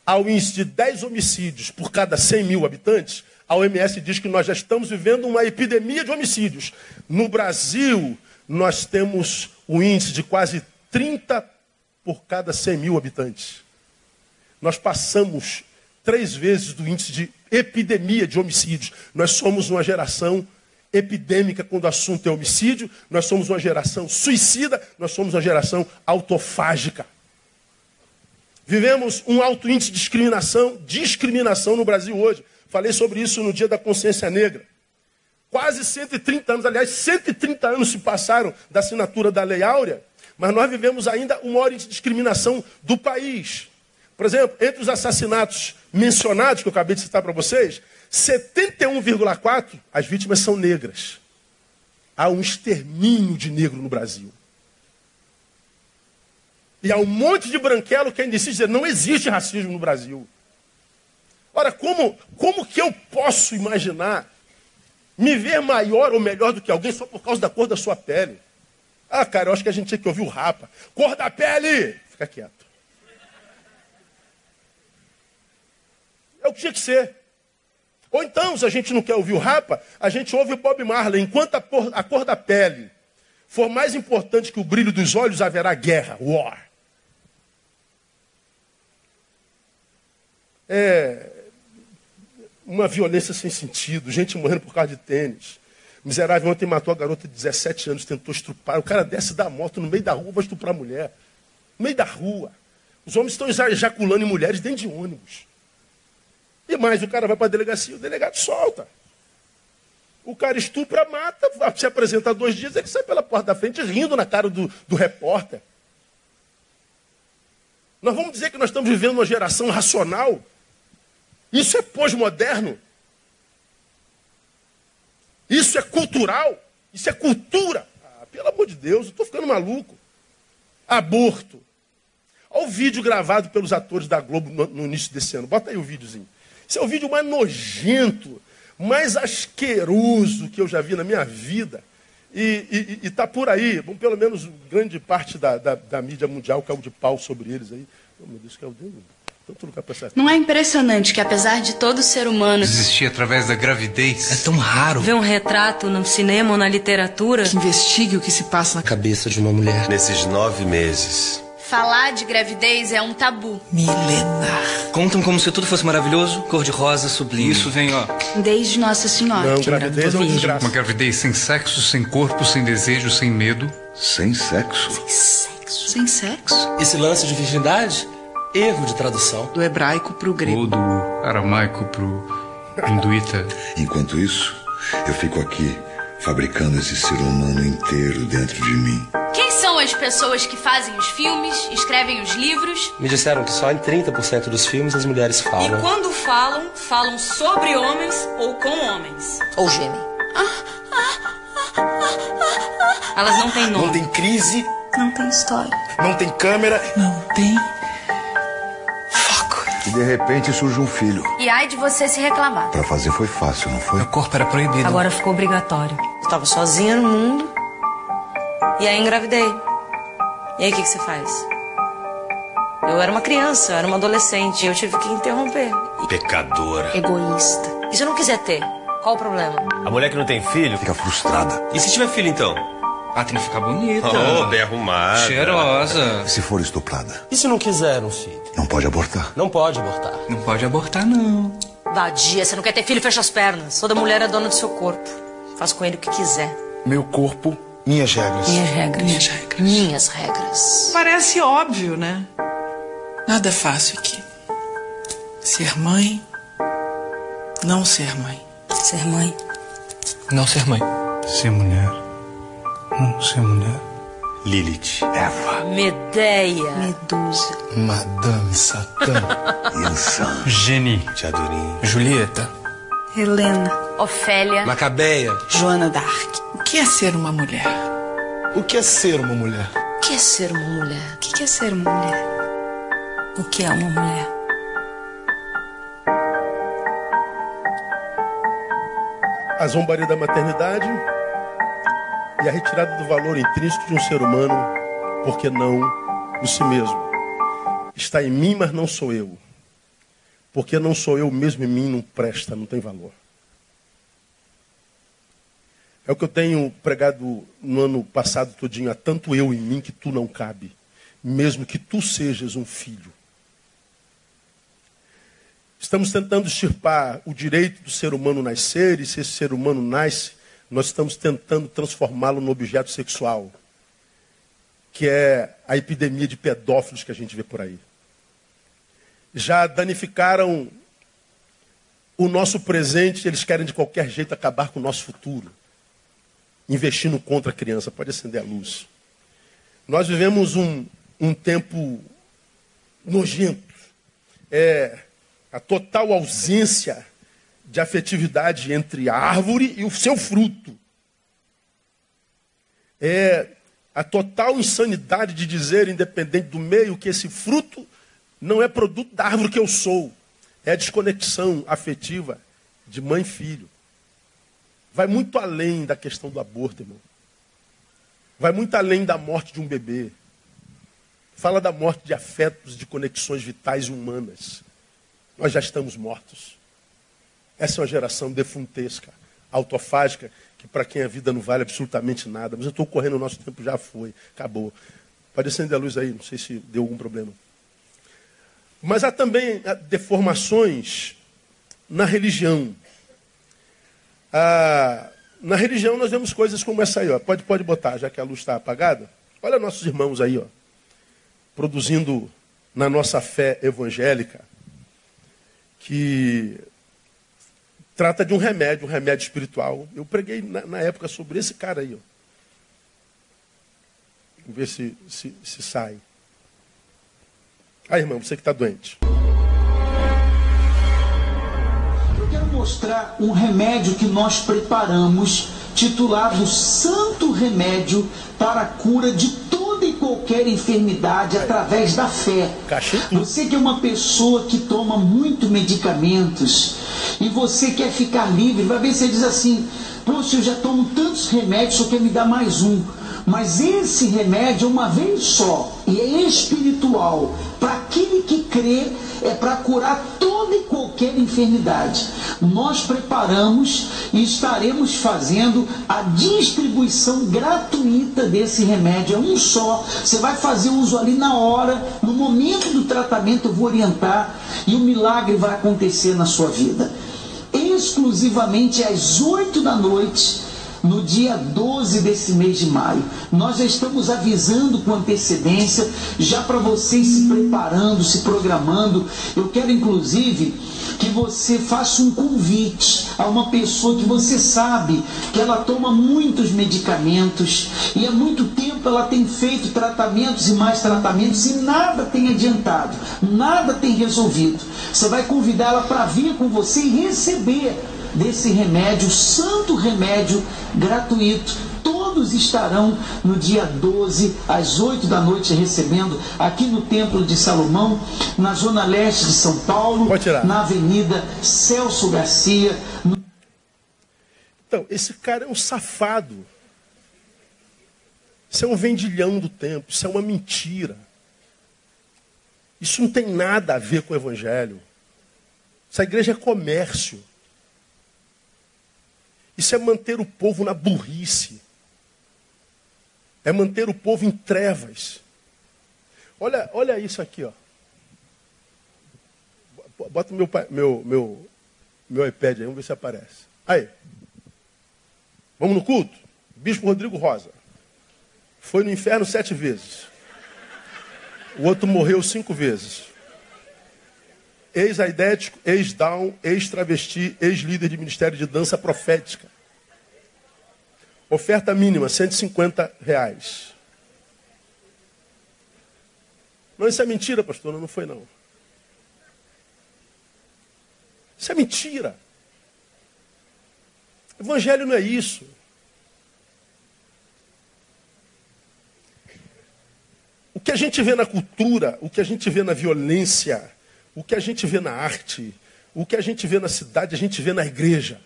ao índice de 10 homicídios por cada 100 mil habitantes, a OMS diz que nós já estamos vivendo uma epidemia de homicídios. No Brasil, nós temos o índice de quase 30 por cada 100 mil habitantes. Nós passamos três vezes do índice de epidemia de homicídios. Nós somos uma geração epidêmica quando o assunto é homicídio, nós somos uma geração suicida, nós somos uma geração autofágica. Vivemos um alto índice de discriminação, discriminação no Brasil hoje. Falei sobre isso no dia da consciência negra. Quase 130 anos, aliás, 130 anos se passaram da assinatura da Lei Áurea, mas nós vivemos ainda o maior índice de discriminação do país. Por exemplo, entre os assassinatos mencionados, que eu acabei de citar para vocês, 71,4% as vítimas são negras. Há um extermínio de negro no Brasil. E há um monte de branquelo que ainda insiste dizer não existe racismo no Brasil. Ora, como, como que eu posso imaginar me ver maior ou melhor do que alguém só por causa da cor da sua pele? Ah, cara, eu acho que a gente tinha que ouvir o rapa. Cor da pele! Fica quieto. É o que tinha que ser. Ou então, se a gente não quer ouvir o rapa, a gente ouve o Bob Marley. Enquanto a a cor da pele for mais importante que o brilho dos olhos, haverá guerra, war. É, uma violência sem sentido, gente morrendo por causa de tênis. Miserável ontem matou a garota de 17 anos, tentou estrupar. O cara desce da moto no meio da rua, vai estuprar a mulher. No meio da rua. Os homens estão ejaculando em mulheres dentro de ônibus. E mais, o cara vai para a delegacia, o delegado solta. O cara estupra, mata, se apresenta dois dias, ele sai pela porta da frente rindo na cara do, do repórter. Nós vamos dizer que nós estamos vivendo uma geração racional isso é pós-moderno. Isso é cultural. Isso é cultura. Ah, pelo amor de Deus, eu estou ficando maluco. Aborto. Olha o vídeo gravado pelos atores da Globo no, início desse ano. Bota aí o videozinho. Esse é o vídeo mais nojento, mais asqueroso que eu já vi na minha vida. E está por aí, bom, pelo menos grande parte da, da, da mídia mundial caiu de pau sobre eles aí. Oh, meu Deus, é o Deus. Não é impressionante que, apesar de todo ser humano existir através da gravidez, é tão raro ver um retrato no cinema ou na literatura que investigue o que se passa na cabeça de uma mulher nesses nove meses. Falar de gravidez é um tabu. Milenar. Contam como se tudo fosse maravilhoso, cor-de-rosa, sublime. Isso vem, ó. Desde Nossa Senhora. Não, gravidez é uma desgraça. Uma gravidez sem sexo, sem corpo, sem desejo, sem medo. Sem sexo? Sem sexo. Sem sexo? Esse lance de virgindade erro de tradução. Do hebraico para o grego. Ou do aramaico para o hinduíta. Enquanto isso, eu fico aqui fabricando esse ser humano inteiro dentro de mim. Quem são as pessoas que fazem os filmes, escrevem os livros? Me disseram que só em 30% dos filmes as mulheres falam. E quando falam, falam sobre homens ou com homens. Ou gemem. Elas não têm nome. Não tem crise. Não tem história. Não tem câmera. Não tem E de repente surge um filho. E ai de você se reclamar. Pra fazer foi fácil, não foi? Meu corpo era proibido. Agora ficou obrigatório. Eu tava sozinha no mundo. E aí engravidei. E aí o que, que você faz? Eu era uma criança, eu era uma adolescente. Eu tive que interromper. Pecadora. Egoísta. E se eu não quiser ter? Qual o problema? A mulher que não tem filho? Fica frustrada. E se tiver filho então? Ah, tem que ficar bonita. Oh, bem arrumada. Cheirosa. E se for estuprada? E se não quiser um filho? Não pode abortar. Não pode abortar. Não pode abortar, não. Vadia, você não quer ter filho, fecha as pernas. Toda mulher é dona do seu corpo. Faz com ele o que quiser. Meu corpo, minhas regras. Minhas regras. Minhas regras. Minhas regras. Parece óbvio, né? Nada é fácil aqui. Ser mãe, não ser mãe. Ser mãe. Não ser mãe. Ser mulher. Não ser mulher. Lilith. Eva. Medeia. Medusa. Madame Satã. Yansan. Geni. Teadurim. Julieta. Helena. Ofélia. Macabeia. Joana d'Arc. O que é ser uma mulher? O que é ser uma mulher? O que é ser uma mulher? O que é ser uma mulher? O que é uma mulher? A zombaria da maternidade e a retirada do valor intrínseco de um ser humano, porque não o si mesmo. Está em mim, mas não sou eu. Porque não sou eu mesmo em mim, não presta, não tem valor. É o que eu tenho pregado no ano passado todinho, há tanto eu em mim que tu não cabe, mesmo que tu sejas um filho. Estamos tentando extirpar o direito do ser humano nascer, e se esse ser humano nasce, nós estamos tentando transformá-lo no objeto sexual, que é a epidemia de pedófilos que a gente vê por aí. Já danificaram o nosso presente, eles querem de qualquer jeito acabar com o nosso futuro, investindo contra a criança. Pode acender a luz. Nós vivemos um, um tempo nojento. É, a total ausência de afetividade entre a árvore e o seu fruto. É a total insanidade de dizer, independente do meio, que esse fruto não é produto da árvore que eu sou. É a desconexão afetiva de mãe e filho. Vai muito além da questão do aborto, irmão. Vai muito além da morte de um bebê. Fala da morte de afetos, de conexões vitais humanas. Nós já estamos mortos. Essa é uma geração defuntesca, autofágica, que para quem a vida não vale absolutamente nada. Mas eu estou correndo, o nosso tempo já foi, acabou. Pode acender a luz aí, não sei se deu algum problema. Mas há também deformações na religião. Ah, na religião nós vemos coisas como essa aí, ó. Pode, pode botar, já que a luz está apagada. Olha nossos irmãos aí, ó, produzindo na nossa fé evangélica que trata de um remédio, um remédio espiritual. Eu preguei na, na época sobre esse cara aí. Ó. Vamos ver se, se, se sai. Ah, irmão, você que está doente. Eu quero mostrar um remédio que nós preparamos, titulado Santo Remédio para a cura de qualquer enfermidade através da fé. Você que é uma pessoa que toma muito medicamentos e você quer ficar livre, vai ver se diz assim: Poxa, eu já tomo tantos remédios, só quer me dar mais um. Mas esse remédio é uma vez só e é espiritual. Para aquele que crê, é para curar toda e qualquer enfermidade. Nós preparamos e estaremos fazendo a distribuição gratuita desse remédio. É um só. Você vai fazer uso ali na hora, no momento do tratamento, eu vou orientar e o milagre vai acontecer na sua vida. Exclusivamente às 8 da noite no dia 12 desse mês de maio. Nós já estamos avisando com antecedência, já para vocês se preparando, se programando. Eu quero inclusive que você faça um convite a uma pessoa que você sabe que ela toma muitos medicamentos e há muito tempo ela tem feito tratamentos e mais tratamentos e nada tem adiantado, nada tem resolvido. Você vai convidar ela para vir com você e receber desse remédio, santo remédio gratuito. Todo todos estarão no dia 12, às 8 da noite, recebendo aqui no Templo de Salomão, na zona leste de São Paulo, na Avenida Celso Garcia. No... Então, esse cara é um safado. Isso é um vendilhão do tempo, isso é uma mentira. Isso não tem nada a ver com o Evangelho. Essa igreja é comércio. Isso é manter o povo na burrice. É manter o povo em trevas. Olha, olha isso aqui, ó. Bota meu, meu, meu, meu iPad aí, vamos ver se aparece. Aí. Vamos no culto? Bispo Rodrigo Rosa. Foi no inferno sete vezes. O outro morreu cinco vezes. Ex-aidético, ex-down, ex-travesti, ex-líder de ministério de dança profética. Oferta mínima, 150 reais. Não, isso é mentira, pastor. Não, não foi, não. Isso é mentira. Evangelho não é isso. O que a gente vê na cultura, o que a gente vê na violência, o que a gente vê na arte, o que a gente vê na cidade, a gente vê na igreja.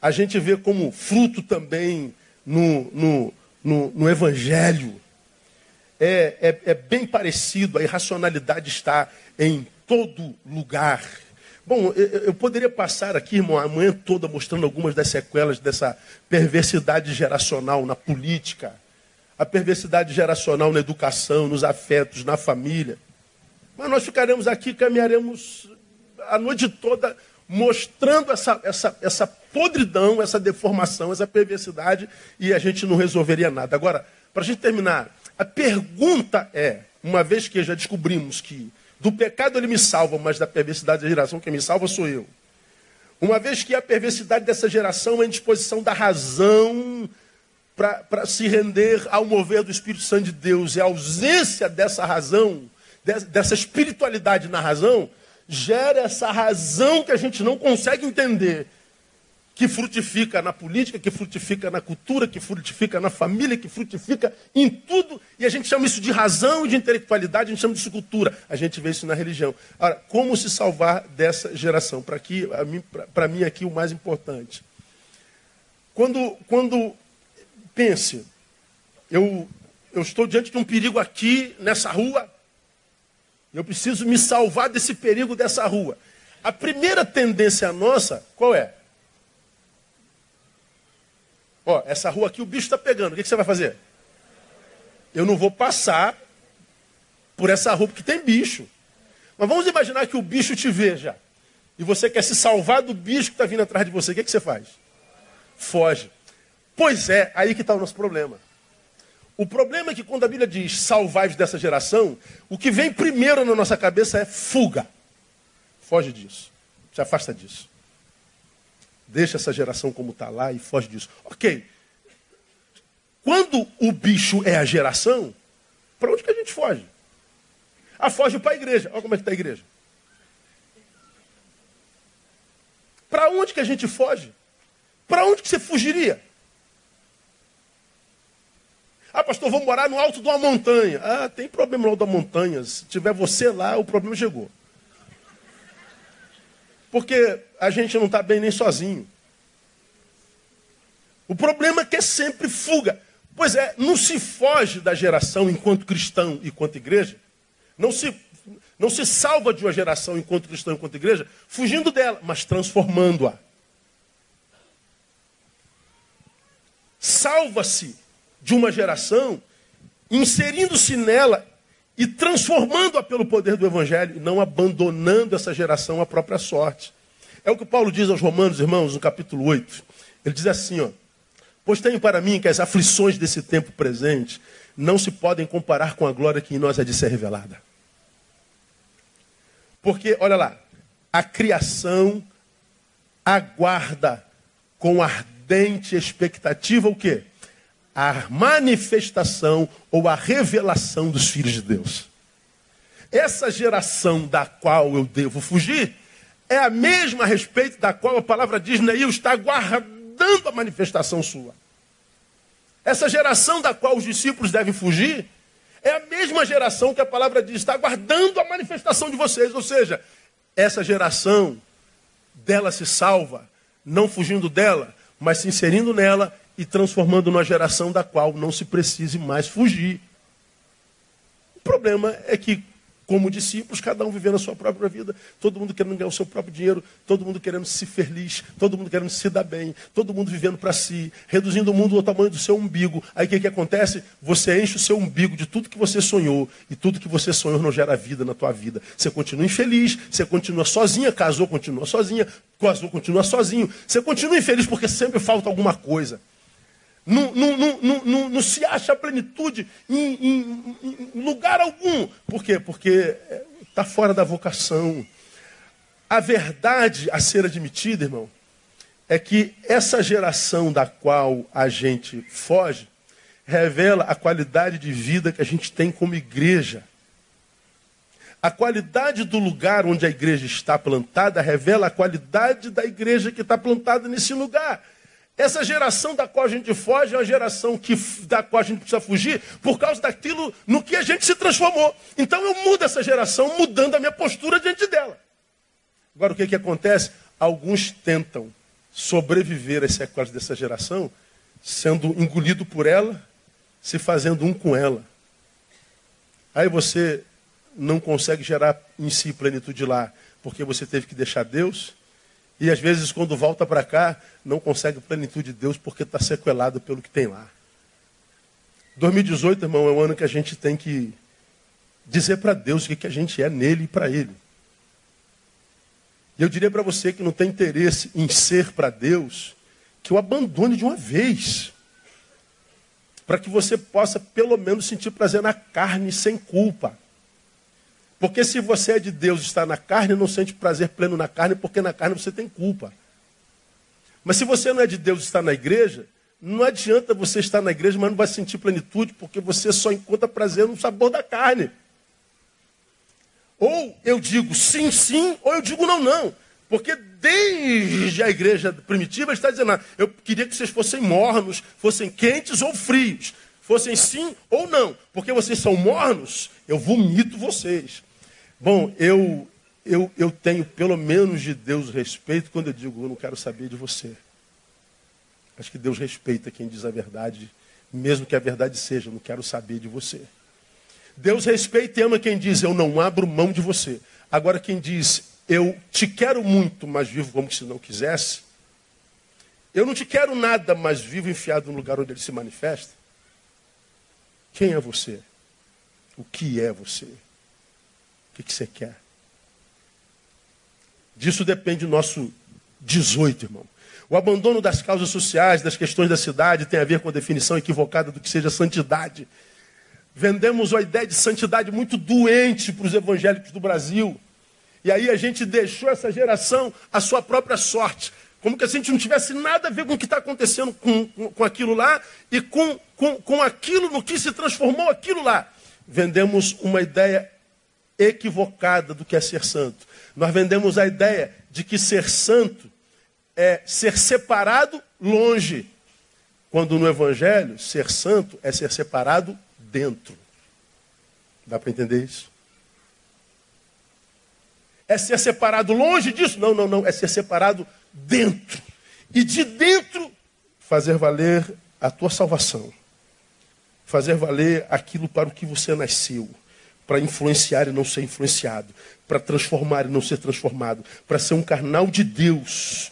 A gente vê como fruto também no, no, no, no Evangelho. É, é, é bem parecido, a irracionalidade está em todo lugar. Bom, eu, poderia passar aqui, irmão, a manhã toda mostrando algumas das sequelas dessa perversidade geracional na política, a perversidade geracional na educação, nos afetos, na família. Mas nós ficaremos aqui, caminharemos a noite toda mostrando essa, essa, essa podridão, essa deformação, essa perversidade, e a gente não resolveria nada. Agora, para a gente terminar, a pergunta é, uma vez que já descobrimos que do pecado ele me salva, mas da perversidade da geração quem me salva sou eu. Uma vez que a perversidade dessa geração é a indisposição da razão para se render ao mover do Espírito Santo de Deus, e a ausência dessa razão dessa espiritualidade na razão, gera essa razão que a gente não consegue entender, que frutifica na política, que frutifica na cultura, que frutifica na família, que frutifica em tudo, e a gente chama isso de razão e de intelectualidade, a gente chama disso de cultura, a gente vê isso na religião. Ora, como se salvar dessa geração? Para mim, mim aqui o mais importante. Quando, quando pense, eu, eu estou diante de um perigo aqui, nessa rua, eu preciso me salvar desse perigo dessa rua. A primeira tendência nossa, qual é? Ó, essa rua aqui o bicho está pegando. O que, que você vai fazer? Eu não vou passar por essa rua porque tem bicho. Mas vamos imaginar que o bicho te veja. E você quer se salvar do bicho que está vindo atrás de você. O que, que você faz? Foge. Pois é, aí que está o nosso problema. O problema é que quando a Bíblia diz salvai dessa geração, o que vem primeiro na nossa cabeça é fuga. Foge disso. Se afasta disso. Deixa essa geração como está lá e foge disso. Ok. Quando o bicho é a geração, para onde que a gente foge? Ah, foge para a igreja. Olha como é que está a igreja. Para onde que a gente foge? Para onde que você fugiria? Ah, pastor, vou morar no alto de uma montanha. Ah, tem problema no alto da montanha. Se tiver você lá, o problema chegou. Porque a gente não está bem nem sozinho. O problema é que é sempre fuga. Pois é, não se foge da geração enquanto cristão e enquanto igreja. Não se, não se salva de uma geração enquanto cristão e enquanto igreja, fugindo dela, mas transformando-a. Salva-se de uma geração, inserindo-se nela e transformando-a pelo poder do Evangelho, não abandonando essa geração à própria sorte. É o que Paulo diz aos Romanos, irmãos, no capítulo 8. Ele diz assim: ó, Pois tenho para mim que as aflições desse tempo presente não se podem comparar com a glória que em nós é de ser revelada. Porque, olha lá, a criação aguarda com ardente expectativa o quê? A manifestação ou a revelação dos filhos de Deus. Essa geração da qual eu devo fugir é a mesma a respeito da qual a palavra diz, Neil está guardando a manifestação sua. Essa geração da qual os discípulos devem fugir é a mesma geração que a palavra diz está aguardando a manifestação de vocês. Ou seja, essa geração dela se salva, não fugindo dela, mas se inserindo nela e transformando numa geração da qual não se precise mais fugir. O problema é que como discípulos, cada um vivendo a sua própria vida, todo mundo querendo ganhar o seu próprio dinheiro, todo mundo querendo se feliz, todo mundo querendo se dar bem, todo mundo vivendo para si, reduzindo o mundo ao tamanho do seu umbigo. Aí o que, que acontece? Você enche o seu umbigo de tudo que você sonhou, e tudo que você sonhou não gera vida na tua vida. Você continua infeliz, você continua sozinha, casou, continua sozinha, casou, continua sozinho. Você continua infeliz porque sempre falta alguma coisa. Não, não, não, não, se acha plenitude em, em, em lugar algum. Por quê? Porque está fora da vocação. A verdade a ser admitida, irmão, é que essa geração da qual a gente foge revela a qualidade de vida que a gente tem como igreja. A qualidade do lugar onde a igreja está plantada revela a qualidade da igreja que está plantada nesse lugar. Essa geração da qual a gente foge é uma geração que, da qual a gente precisa fugir por causa daquilo no que a gente se transformou. Então eu mudo essa geração mudando a minha postura diante dela. Agora o que, que acontece? Alguns tentam sobreviver às sequelas dessa geração sendo engolido por ela, se fazendo um com ela. Aí você não consegue gerar em si plenitude lá, porque você teve que deixar Deus e às vezes, quando volta para cá, não consegue plenitude de Deus porque está sequelado pelo que tem lá. 2018, irmão, é um ano que a gente tem que dizer para Deus o que a gente é nele e para Ele. E eu diria para você que não tem interesse em ser para Deus, que o abandone de uma vez. Para que você possa, pelo menos, sentir prazer na carne sem culpa. Porque se você é de Deus está na carne, não sente prazer pleno na carne, porque na carne você tem culpa. Mas se você não é de Deus está na igreja, não adianta você estar na igreja, mas não vai sentir plenitude, porque você só encontra prazer no sabor da carne. Ou eu digo sim, sim, ou eu digo não, não. Porque desde a igreja primitiva está dizendo, ah, eu queria que vocês fossem mornos, fossem quentes ou frios, fossem sim ou não. Porque vocês são mornos, eu vomito vocês. Bom, eu, eu, eu tenho pelo menos de Deus respeito quando eu digo, eu não quero saber de você. Acho que Deus respeita quem diz a verdade, mesmo que a verdade seja, eu não quero saber de você. Deus respeita e ama quem diz, eu não abro mão de você. Agora, quem diz, eu te quero muito, mas vivo como se não quisesse. Eu não te quero nada, mas vivo enfiado no lugar onde ele se manifesta. Quem é você? O que é você? Que, que você quer? Disso depende o nosso 18, irmão. O abandono das causas sociais, das questões da cidade, tem a ver com a definição equivocada do que seja santidade. Vendemos uma ideia de santidade muito doente para os evangélicos do Brasil. E aí a gente deixou essa geração à sua própria sorte. Como que a gente não tivesse nada a ver com o que está acontecendo com, com, com, aquilo lá e com, com, com aquilo no que se transformou aquilo lá. Vendemos uma ideia equivocada do que é ser santo. Nós vendemos a ideia de que ser santo é ser separado longe, quando no Evangelho, ser santo é ser separado dentro. Dá para entender isso? É ser separado longe disso? Não, não, não. É ser separado dentro. E de dentro, fazer valer a tua salvação. Fazer valer aquilo para o que você nasceu para influenciar e não ser influenciado, para transformar e não ser transformado, para ser um canal de Deus,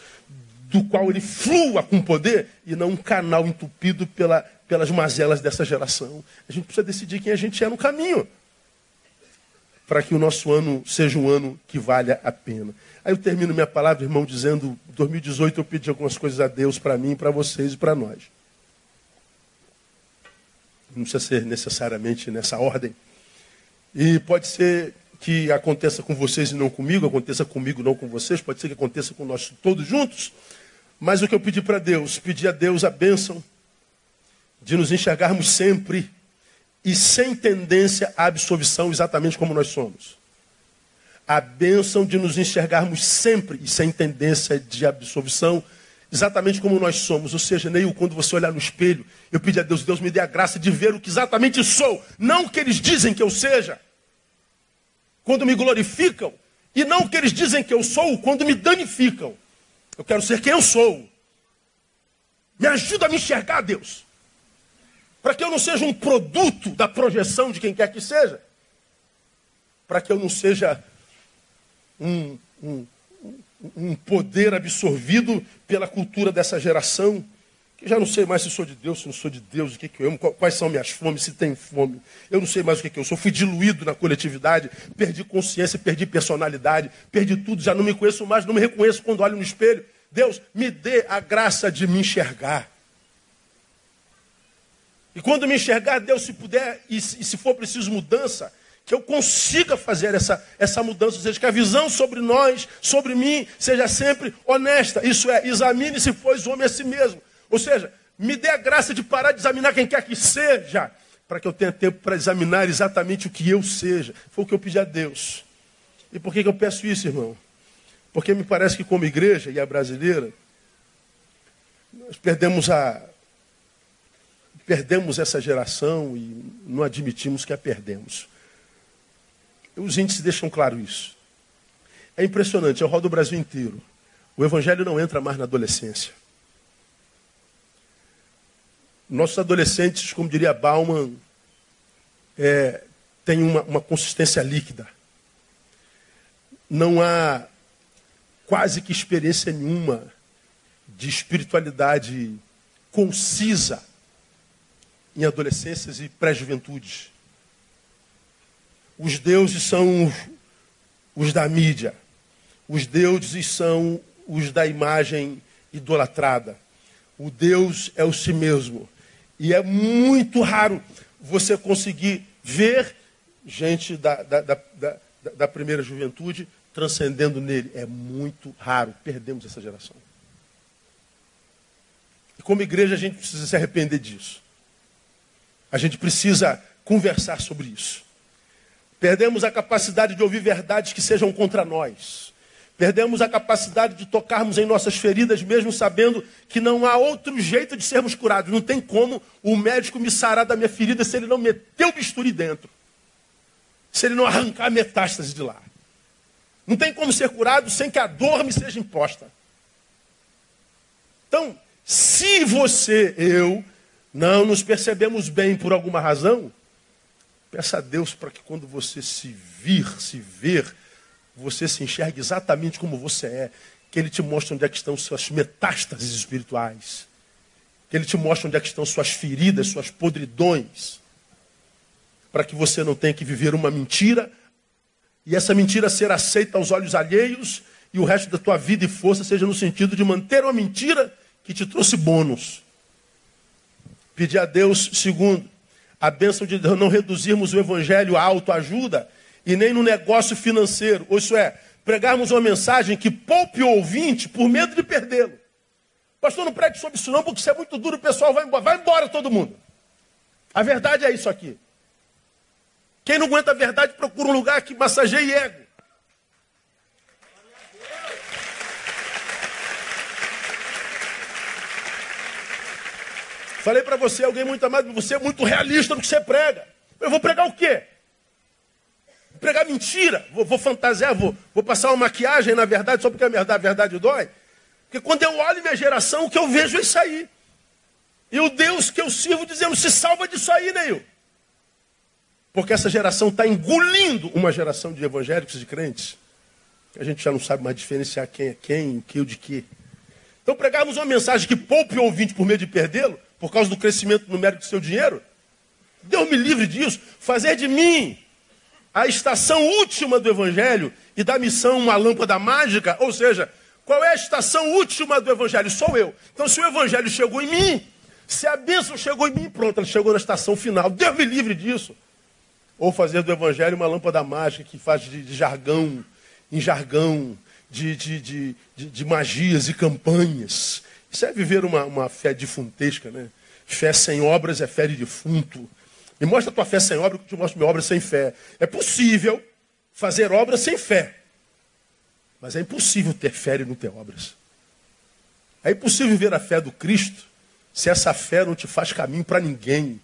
do qual ele flua com poder e não um canal entupido pela, pelas mazelas dessa geração. A gente precisa decidir quem a gente é no caminho, para que o nosso ano seja um ano que valha a pena. Aí eu termino minha palavra, irmão, dizendo: 2018 eu pedi algumas coisas a Deus para mim, para vocês e para nós. Não precisa ser necessariamente nessa ordem. E pode ser que aconteça com vocês e não comigo, aconteça comigo não com vocês, pode ser que aconteça com nós todos juntos. Mas o que eu pedi para Deus? Pedi a Deus a bênção de nos enxergarmos sempre e sem tendência à absolvição, exatamente como nós somos. A bênção de nos enxergarmos sempre e sem tendência de absolvição, exatamente como nós somos. Ou seja, Neil, quando você olhar no espelho, eu pedi a Deus, Deus me dê a graça de ver o que exatamente sou, não o que eles dizem que eu seja. Quando me glorificam, e não o que eles dizem que eu sou quando me danificam. Eu quero ser quem eu sou. Me ajuda a me enxergar, Deus. Para que eu não seja um produto da projeção de quem quer que seja. Para que eu não seja um, um, um poder absorvido pela cultura dessa geração que já não sei mais se sou de Deus, se não sou de Deus, o que, que eu amo, quais são minhas fomes, se tem fome. Eu não sei mais o que, que eu sou. Fui diluído na coletividade, perdi consciência, perdi personalidade, perdi tudo, já não me conheço mais, não me reconheço quando olho no espelho. Deus, me dê a graça de me enxergar. E quando me enxergar, Deus, se puder, e se for preciso mudança, que eu consiga fazer essa, essa mudança, ou seja, que a visão sobre nós, sobre mim, seja sempre honesta. Isso é, examine-se, pois, o homem a si mesmo. Ou seja, me dê a graça de parar de examinar quem quer que seja, para que eu tenha tempo para examinar exatamente o que eu seja. Foi o que eu pedi a Deus. E por que, que eu peço isso, irmão? Porque me parece que, como igreja e a brasileira, nós perdemos a. Perdemos essa geração e não admitimos que a perdemos. Os índices deixam claro isso. É impressionante, eu rodo o Brasil inteiro. O evangelho não entra mais na adolescência. Nossos adolescentes, como diria Bauman, é, têm uma, uma consistência líquida. Não há quase que experiência nenhuma de espiritualidade concisa em adolescências e pré-juventude. Os deuses são os, os da mídia. Os deuses são os da imagem idolatrada. O Deus é o si mesmo. E é muito raro você conseguir ver gente da, da, da, da, da primeira juventude transcendendo nele. É muito raro. Perdemos essa geração. E como igreja a gente precisa se arrepender disso. A gente precisa conversar sobre isso. Perdemos a capacidade de ouvir verdades que sejam contra nós. Perdemos a capacidade de tocarmos em nossas feridas, mesmo sabendo que não há outro jeito de sermos curados. Não tem como o médico me sarar da minha ferida se ele não meter o bisturi dentro. Se ele não arrancar a metástase de lá. Não tem como ser curado sem que a dor me seja imposta. Então, se você, eu, não nos percebemos bem por alguma razão, peça a Deus para que quando você se vir, se ver, você se enxergue exatamente como você é. Que Ele te mostre onde é que estão suas metástases espirituais. Que Ele te mostre onde é que estão suas feridas, suas podridões. Para que você não tenha que viver uma mentira e essa mentira ser aceita aos olhos alheios e o resto da tua vida e força seja no sentido de manter uma mentira que te trouxe bônus. Pedir a Deus, segundo, a bênção de não reduzirmos o evangelho à autoajuda e nem no negócio financeiro. Ou isso é, pregarmos uma mensagem que poupe o ouvinte por medo de perdê-lo. Pastor, não pregue sobre isso não, porque isso é muito duro, o pessoal vai embora. Vai embora todo mundo. A verdade é isso aqui. Quem não aguenta a verdade, procura um lugar que massageie ego. Falei para você, alguém muito amado, você é muito realista no que você prega. Eu vou pregar o quê? Pregar mentira, vou, vou fantasiar, vou, vou passar uma maquiagem na verdade, só porque a verdade, a verdade dói. Porque quando eu olho minha geração, o que eu vejo é isso aí. E o Deus que eu sirvo dizendo, se salva disso aí, Neil. Porque essa geração está engolindo uma geração de evangélicos e crentes. A gente já não sabe mais diferenciar quem é quem, o que o de que. Então pregarmos uma mensagem que poupe o ouvinte por medo de perdê-lo, por causa do crescimento numérico do seu dinheiro. Deus me livre disso. Fazer de mim a estação última do Evangelho e da missão uma lâmpada mágica, ou seja, qual é a estação última do Evangelho? Sou eu. Então, se o Evangelho chegou em mim, se a bênção chegou em mim, pronto, ela chegou na estação final. Deus me livre disso. Ou fazer do Evangelho uma lâmpada mágica que faz de, de jargão em jargão, de, de, de, magias e campanhas. Isso é viver uma, uma fé difuntesca, né? Fé sem obras é fé de defunto. Me mostra a tua fé sem obra, que eu te mostro minha obra sem fé. É possível fazer obras sem fé. Mas é impossível ter fé e não ter obras. É impossível viver a fé do Cristo se essa fé não te faz caminho para ninguém.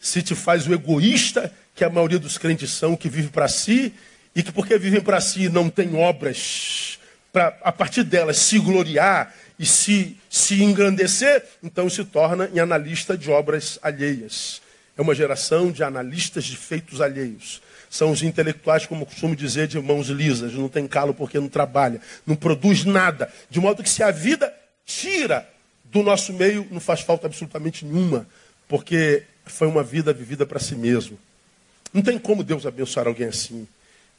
Se te faz o egoísta que a maioria dos crentes são, que vive para si e que porque vivem para si não tem obras para a partir delas se gloriar e se, se engrandecer, então se torna em analista de obras alheias. É uma geração de analistas de feitos alheios. São os intelectuais, como costumo dizer, de mãos lisas, não tem calo porque não trabalha, não produz nada. De modo que se a vida tira do nosso meio, não faz falta absolutamente nenhuma, porque foi uma vida vivida para si mesmo. Não tem como Deus abençoar alguém assim.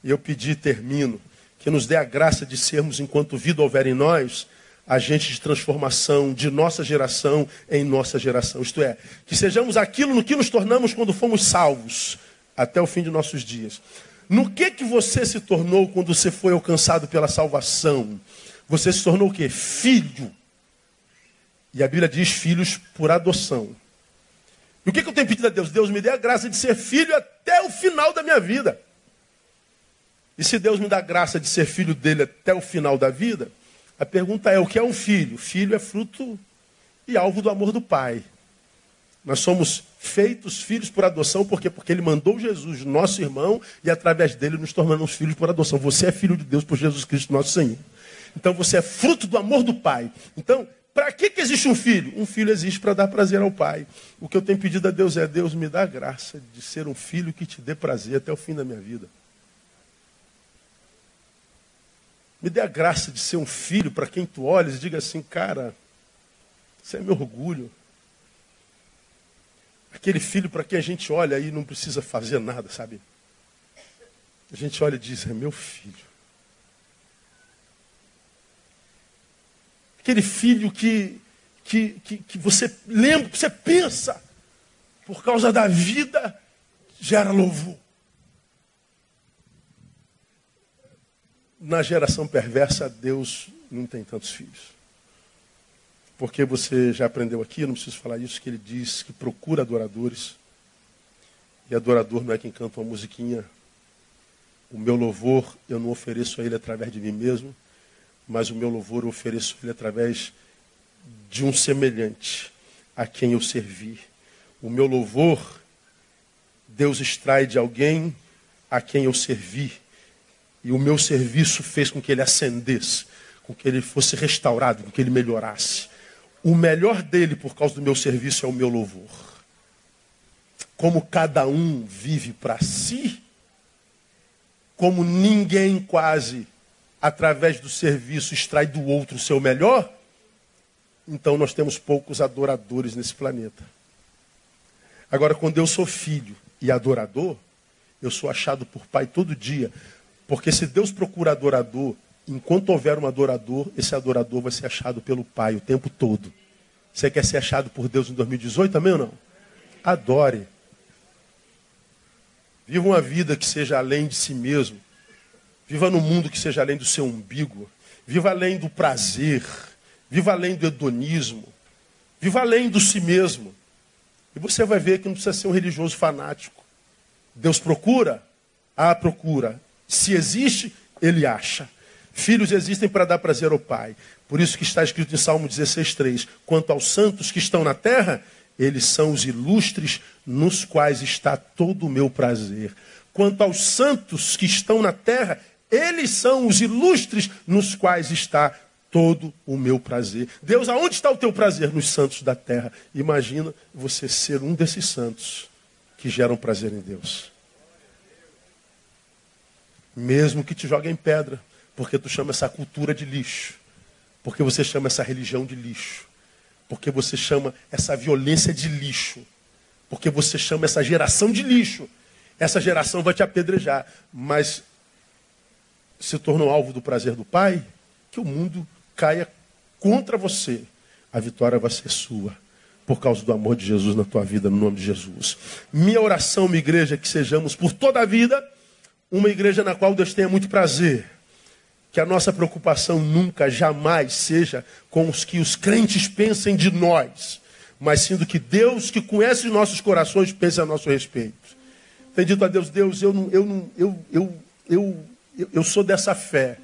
E eu pedi, termino, que nos dê a graça de sermos, enquanto vida houver em nós, agentes de transformação de nossa geração em nossa geração. Isto é, que sejamos aquilo no que nos tornamos quando fomos salvos, até o fim de nossos dias. No que que você se tornou quando você foi alcançado pela salvação? Você se tornou o quê? Filho. E a Bíblia diz filhos por adoção. E o que, que eu tenho pedido a Deus? Deus me dê a graça de ser filho até o final da minha vida. E se Deus me dá a graça de ser filho dele até o final da vida, a pergunta é: o que é um filho? Filho é fruto e alvo do amor do Pai. Nós somos feitos filhos por adoção, por quê? Porque ele mandou Jesus, nosso irmão, e através dele nos tornamos filhos por adoção. Você é filho de Deus por Jesus Cristo, nosso Senhor. Então você é fruto do amor do Pai. Então, para que, que existe um filho? Um filho existe para dar prazer ao Pai. O que eu tenho pedido a Deus é: Deus me dá a graça de ser um filho que te dê prazer até o fim da minha vida. Me dê a graça de ser um filho para quem tu olhas e diga assim, cara, você é meu orgulho. Aquele filho para quem a gente olha e não precisa fazer nada, sabe? A gente olha e diz, é meu filho. Aquele filho que, que, que, que você lembra, que você pensa, por causa da vida, gera louvor. Na geração perversa, Deus não tem tantos filhos. Porque você já aprendeu aqui, não preciso falar isso, que ele diz que procura adoradores. E adorador não é quem canta uma musiquinha. O meu louvor eu não ofereço a ele através de mim mesmo, mas o meu louvor eu ofereço a ele através de um semelhante a quem eu servi. O meu louvor, Deus extrai de alguém a quem eu servi. E o meu serviço fez com que ele ascendesse, com que ele fosse restaurado, com que ele melhorasse. O melhor dele, por causa do meu serviço, é o meu louvor. Como cada um vive para si, como ninguém quase, através do serviço, extrai do outro o seu melhor, então nós temos poucos adoradores nesse planeta. Agora, quando eu sou filho e adorador, eu sou achado por pai todo dia, porque se Deus procura adorador, enquanto houver um adorador, esse adorador vai ser achado pelo Pai o tempo todo. Você quer ser achado por Deus em 2018 também ou não? Adore. Viva uma vida que seja além de si mesmo. Viva no mundo que seja além do seu umbigo. Viva além do prazer. Viva além do hedonismo. Viva além do si mesmo. E você vai ver que não precisa ser um religioso fanático. Deus procura? Ah, procura. Se existe, ele acha. Filhos existem para dar prazer ao Pai. Por isso que está escrito em Salmo 16,3: Quanto aos santos que estão na terra, eles são os ilustres nos quais está todo o meu prazer. Quanto aos santos que estão na terra, eles são os ilustres nos quais está todo o meu prazer. Deus, aonde está o teu prazer? Nos santos da terra. Imagina você ser um desses santos que geram prazer em Deus. Mesmo que te joguem pedra, porque tu chama essa cultura de lixo, porque você chama essa religião de lixo, porque você chama essa violência de lixo, porque você chama essa geração de lixo. Essa geração vai te apedrejar, mas se tornou alvo do prazer do Pai, que o mundo caia contra você. A vitória vai ser sua por causa do amor de Jesus na tua vida, no nome de Jesus. Minha oração, minha igreja, é que sejamos por toda a vida uma igreja na qual Deus tenha muito prazer. Que a nossa preocupação nunca, jamais seja com os que os crentes pensem de nós, mas sim do que Deus, que conhece os nossos corações, pense a nosso respeito. Tem dito a Deus, Deus, eu, não, eu, não, eu, eu, eu, eu, eu sou dessa fé,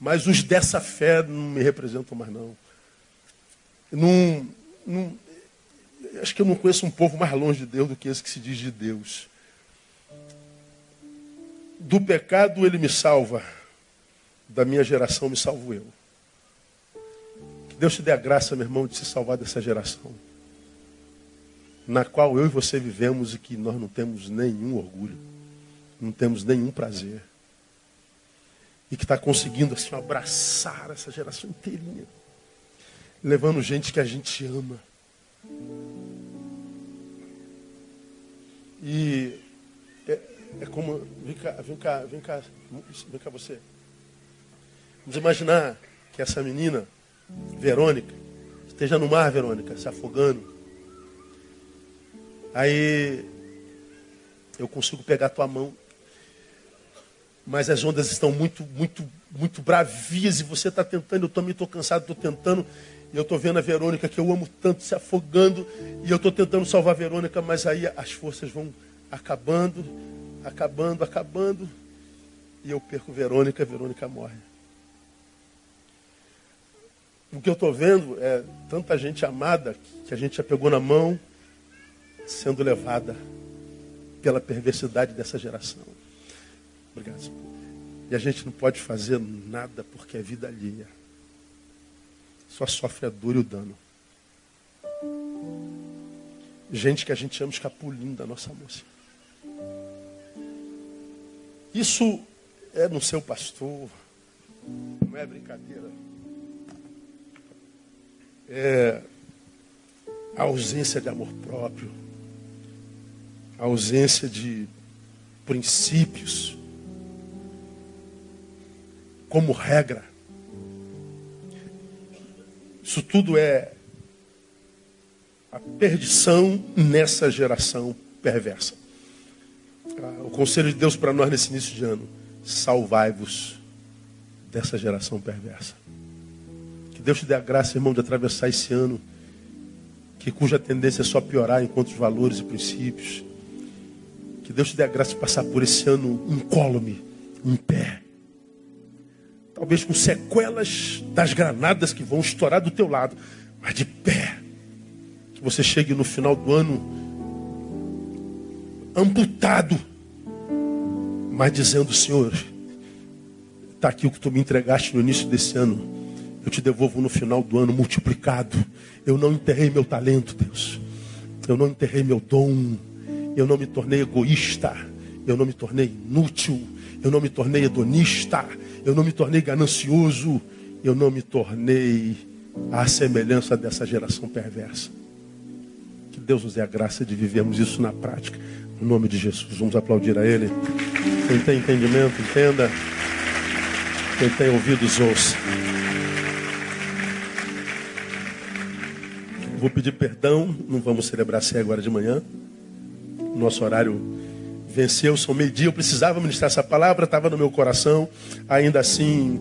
mas os dessa fé não me representam mais não. Não, não, acho que eu não conheço um povo mais longe de Deus do que esse que se diz de Deus. Do pecado ele me salva, da minha geração me salvo eu. Que Deus te dê a graça, meu irmão, de se salvar dessa geração, na qual eu e você vivemos e que nós não temos nenhum orgulho, não temos nenhum prazer. E que está conseguindo assim abraçar essa geração inteirinha, levando gente que a gente ama. E é, como. Vem cá, vem cá, vem cá, vem cá você. Vamos imaginar que essa menina, Verônica, esteja no mar, Verônica, se afogando. Aí eu consigo pegar tua mão, mas as ondas estão muito, muito, muito bravias e você está tentando, eu também estou cansado, estou tentando, e eu estou vendo a Verônica que eu amo tanto se afogando, e eu estou tentando salvar a Verônica, mas aí as forças vão acabando, acabando, acabando, e eu perco Verônica, Verônica morre. O que eu estou vendo é tanta gente amada que a gente já pegou na mão, sendo levada pela perversidade dessa geração. Obrigado. E a gente não pode fazer nada porque é vida alheia. Só sofre a dor e o dano. Gente que a gente chama escapulindo da nossa moça. Isso é no seu pastor, não é brincadeira. É a ausência de amor próprio, a ausência de princípios como regra. Isso tudo é a perdição nessa geração perversa. O conselho de Deus para nós nesse início de ano: salvai-vos dessa geração perversa. Que Deus te dê a graça, irmão, de atravessar esse ano, que cuja tendência é só piorar enquanto os valores e princípios. Que Deus te dê a graça de passar por esse ano incólume, em pé. Talvez com sequelas das granadas que vão estourar do teu lado, mas de pé. Que você chegue no final do ano amputado, mas dizendo: Senhor, está aqui o que tu me entregaste no início desse ano, eu te devolvo no final do ano multiplicado. Eu não enterrei meu talento, Deus, eu não enterrei meu dom, eu não me tornei egoísta, eu não me tornei inútil, eu não me tornei hedonista, eu não me tornei ganancioso, eu não me tornei à semelhança dessa geração perversa. Que Deus nos dê a graça de vivermos isso na prática. Em nome de Jesus, vamos aplaudir a Ele. Quem tem entendimento, entenda. Quem tem ouvidos, ouça. Vou pedir perdão, não vamos celebrar ceia agora de manhã. Nosso horário venceu, são meio-dia. Eu precisava ministrar essa palavra, estava no meu coração. Ainda assim,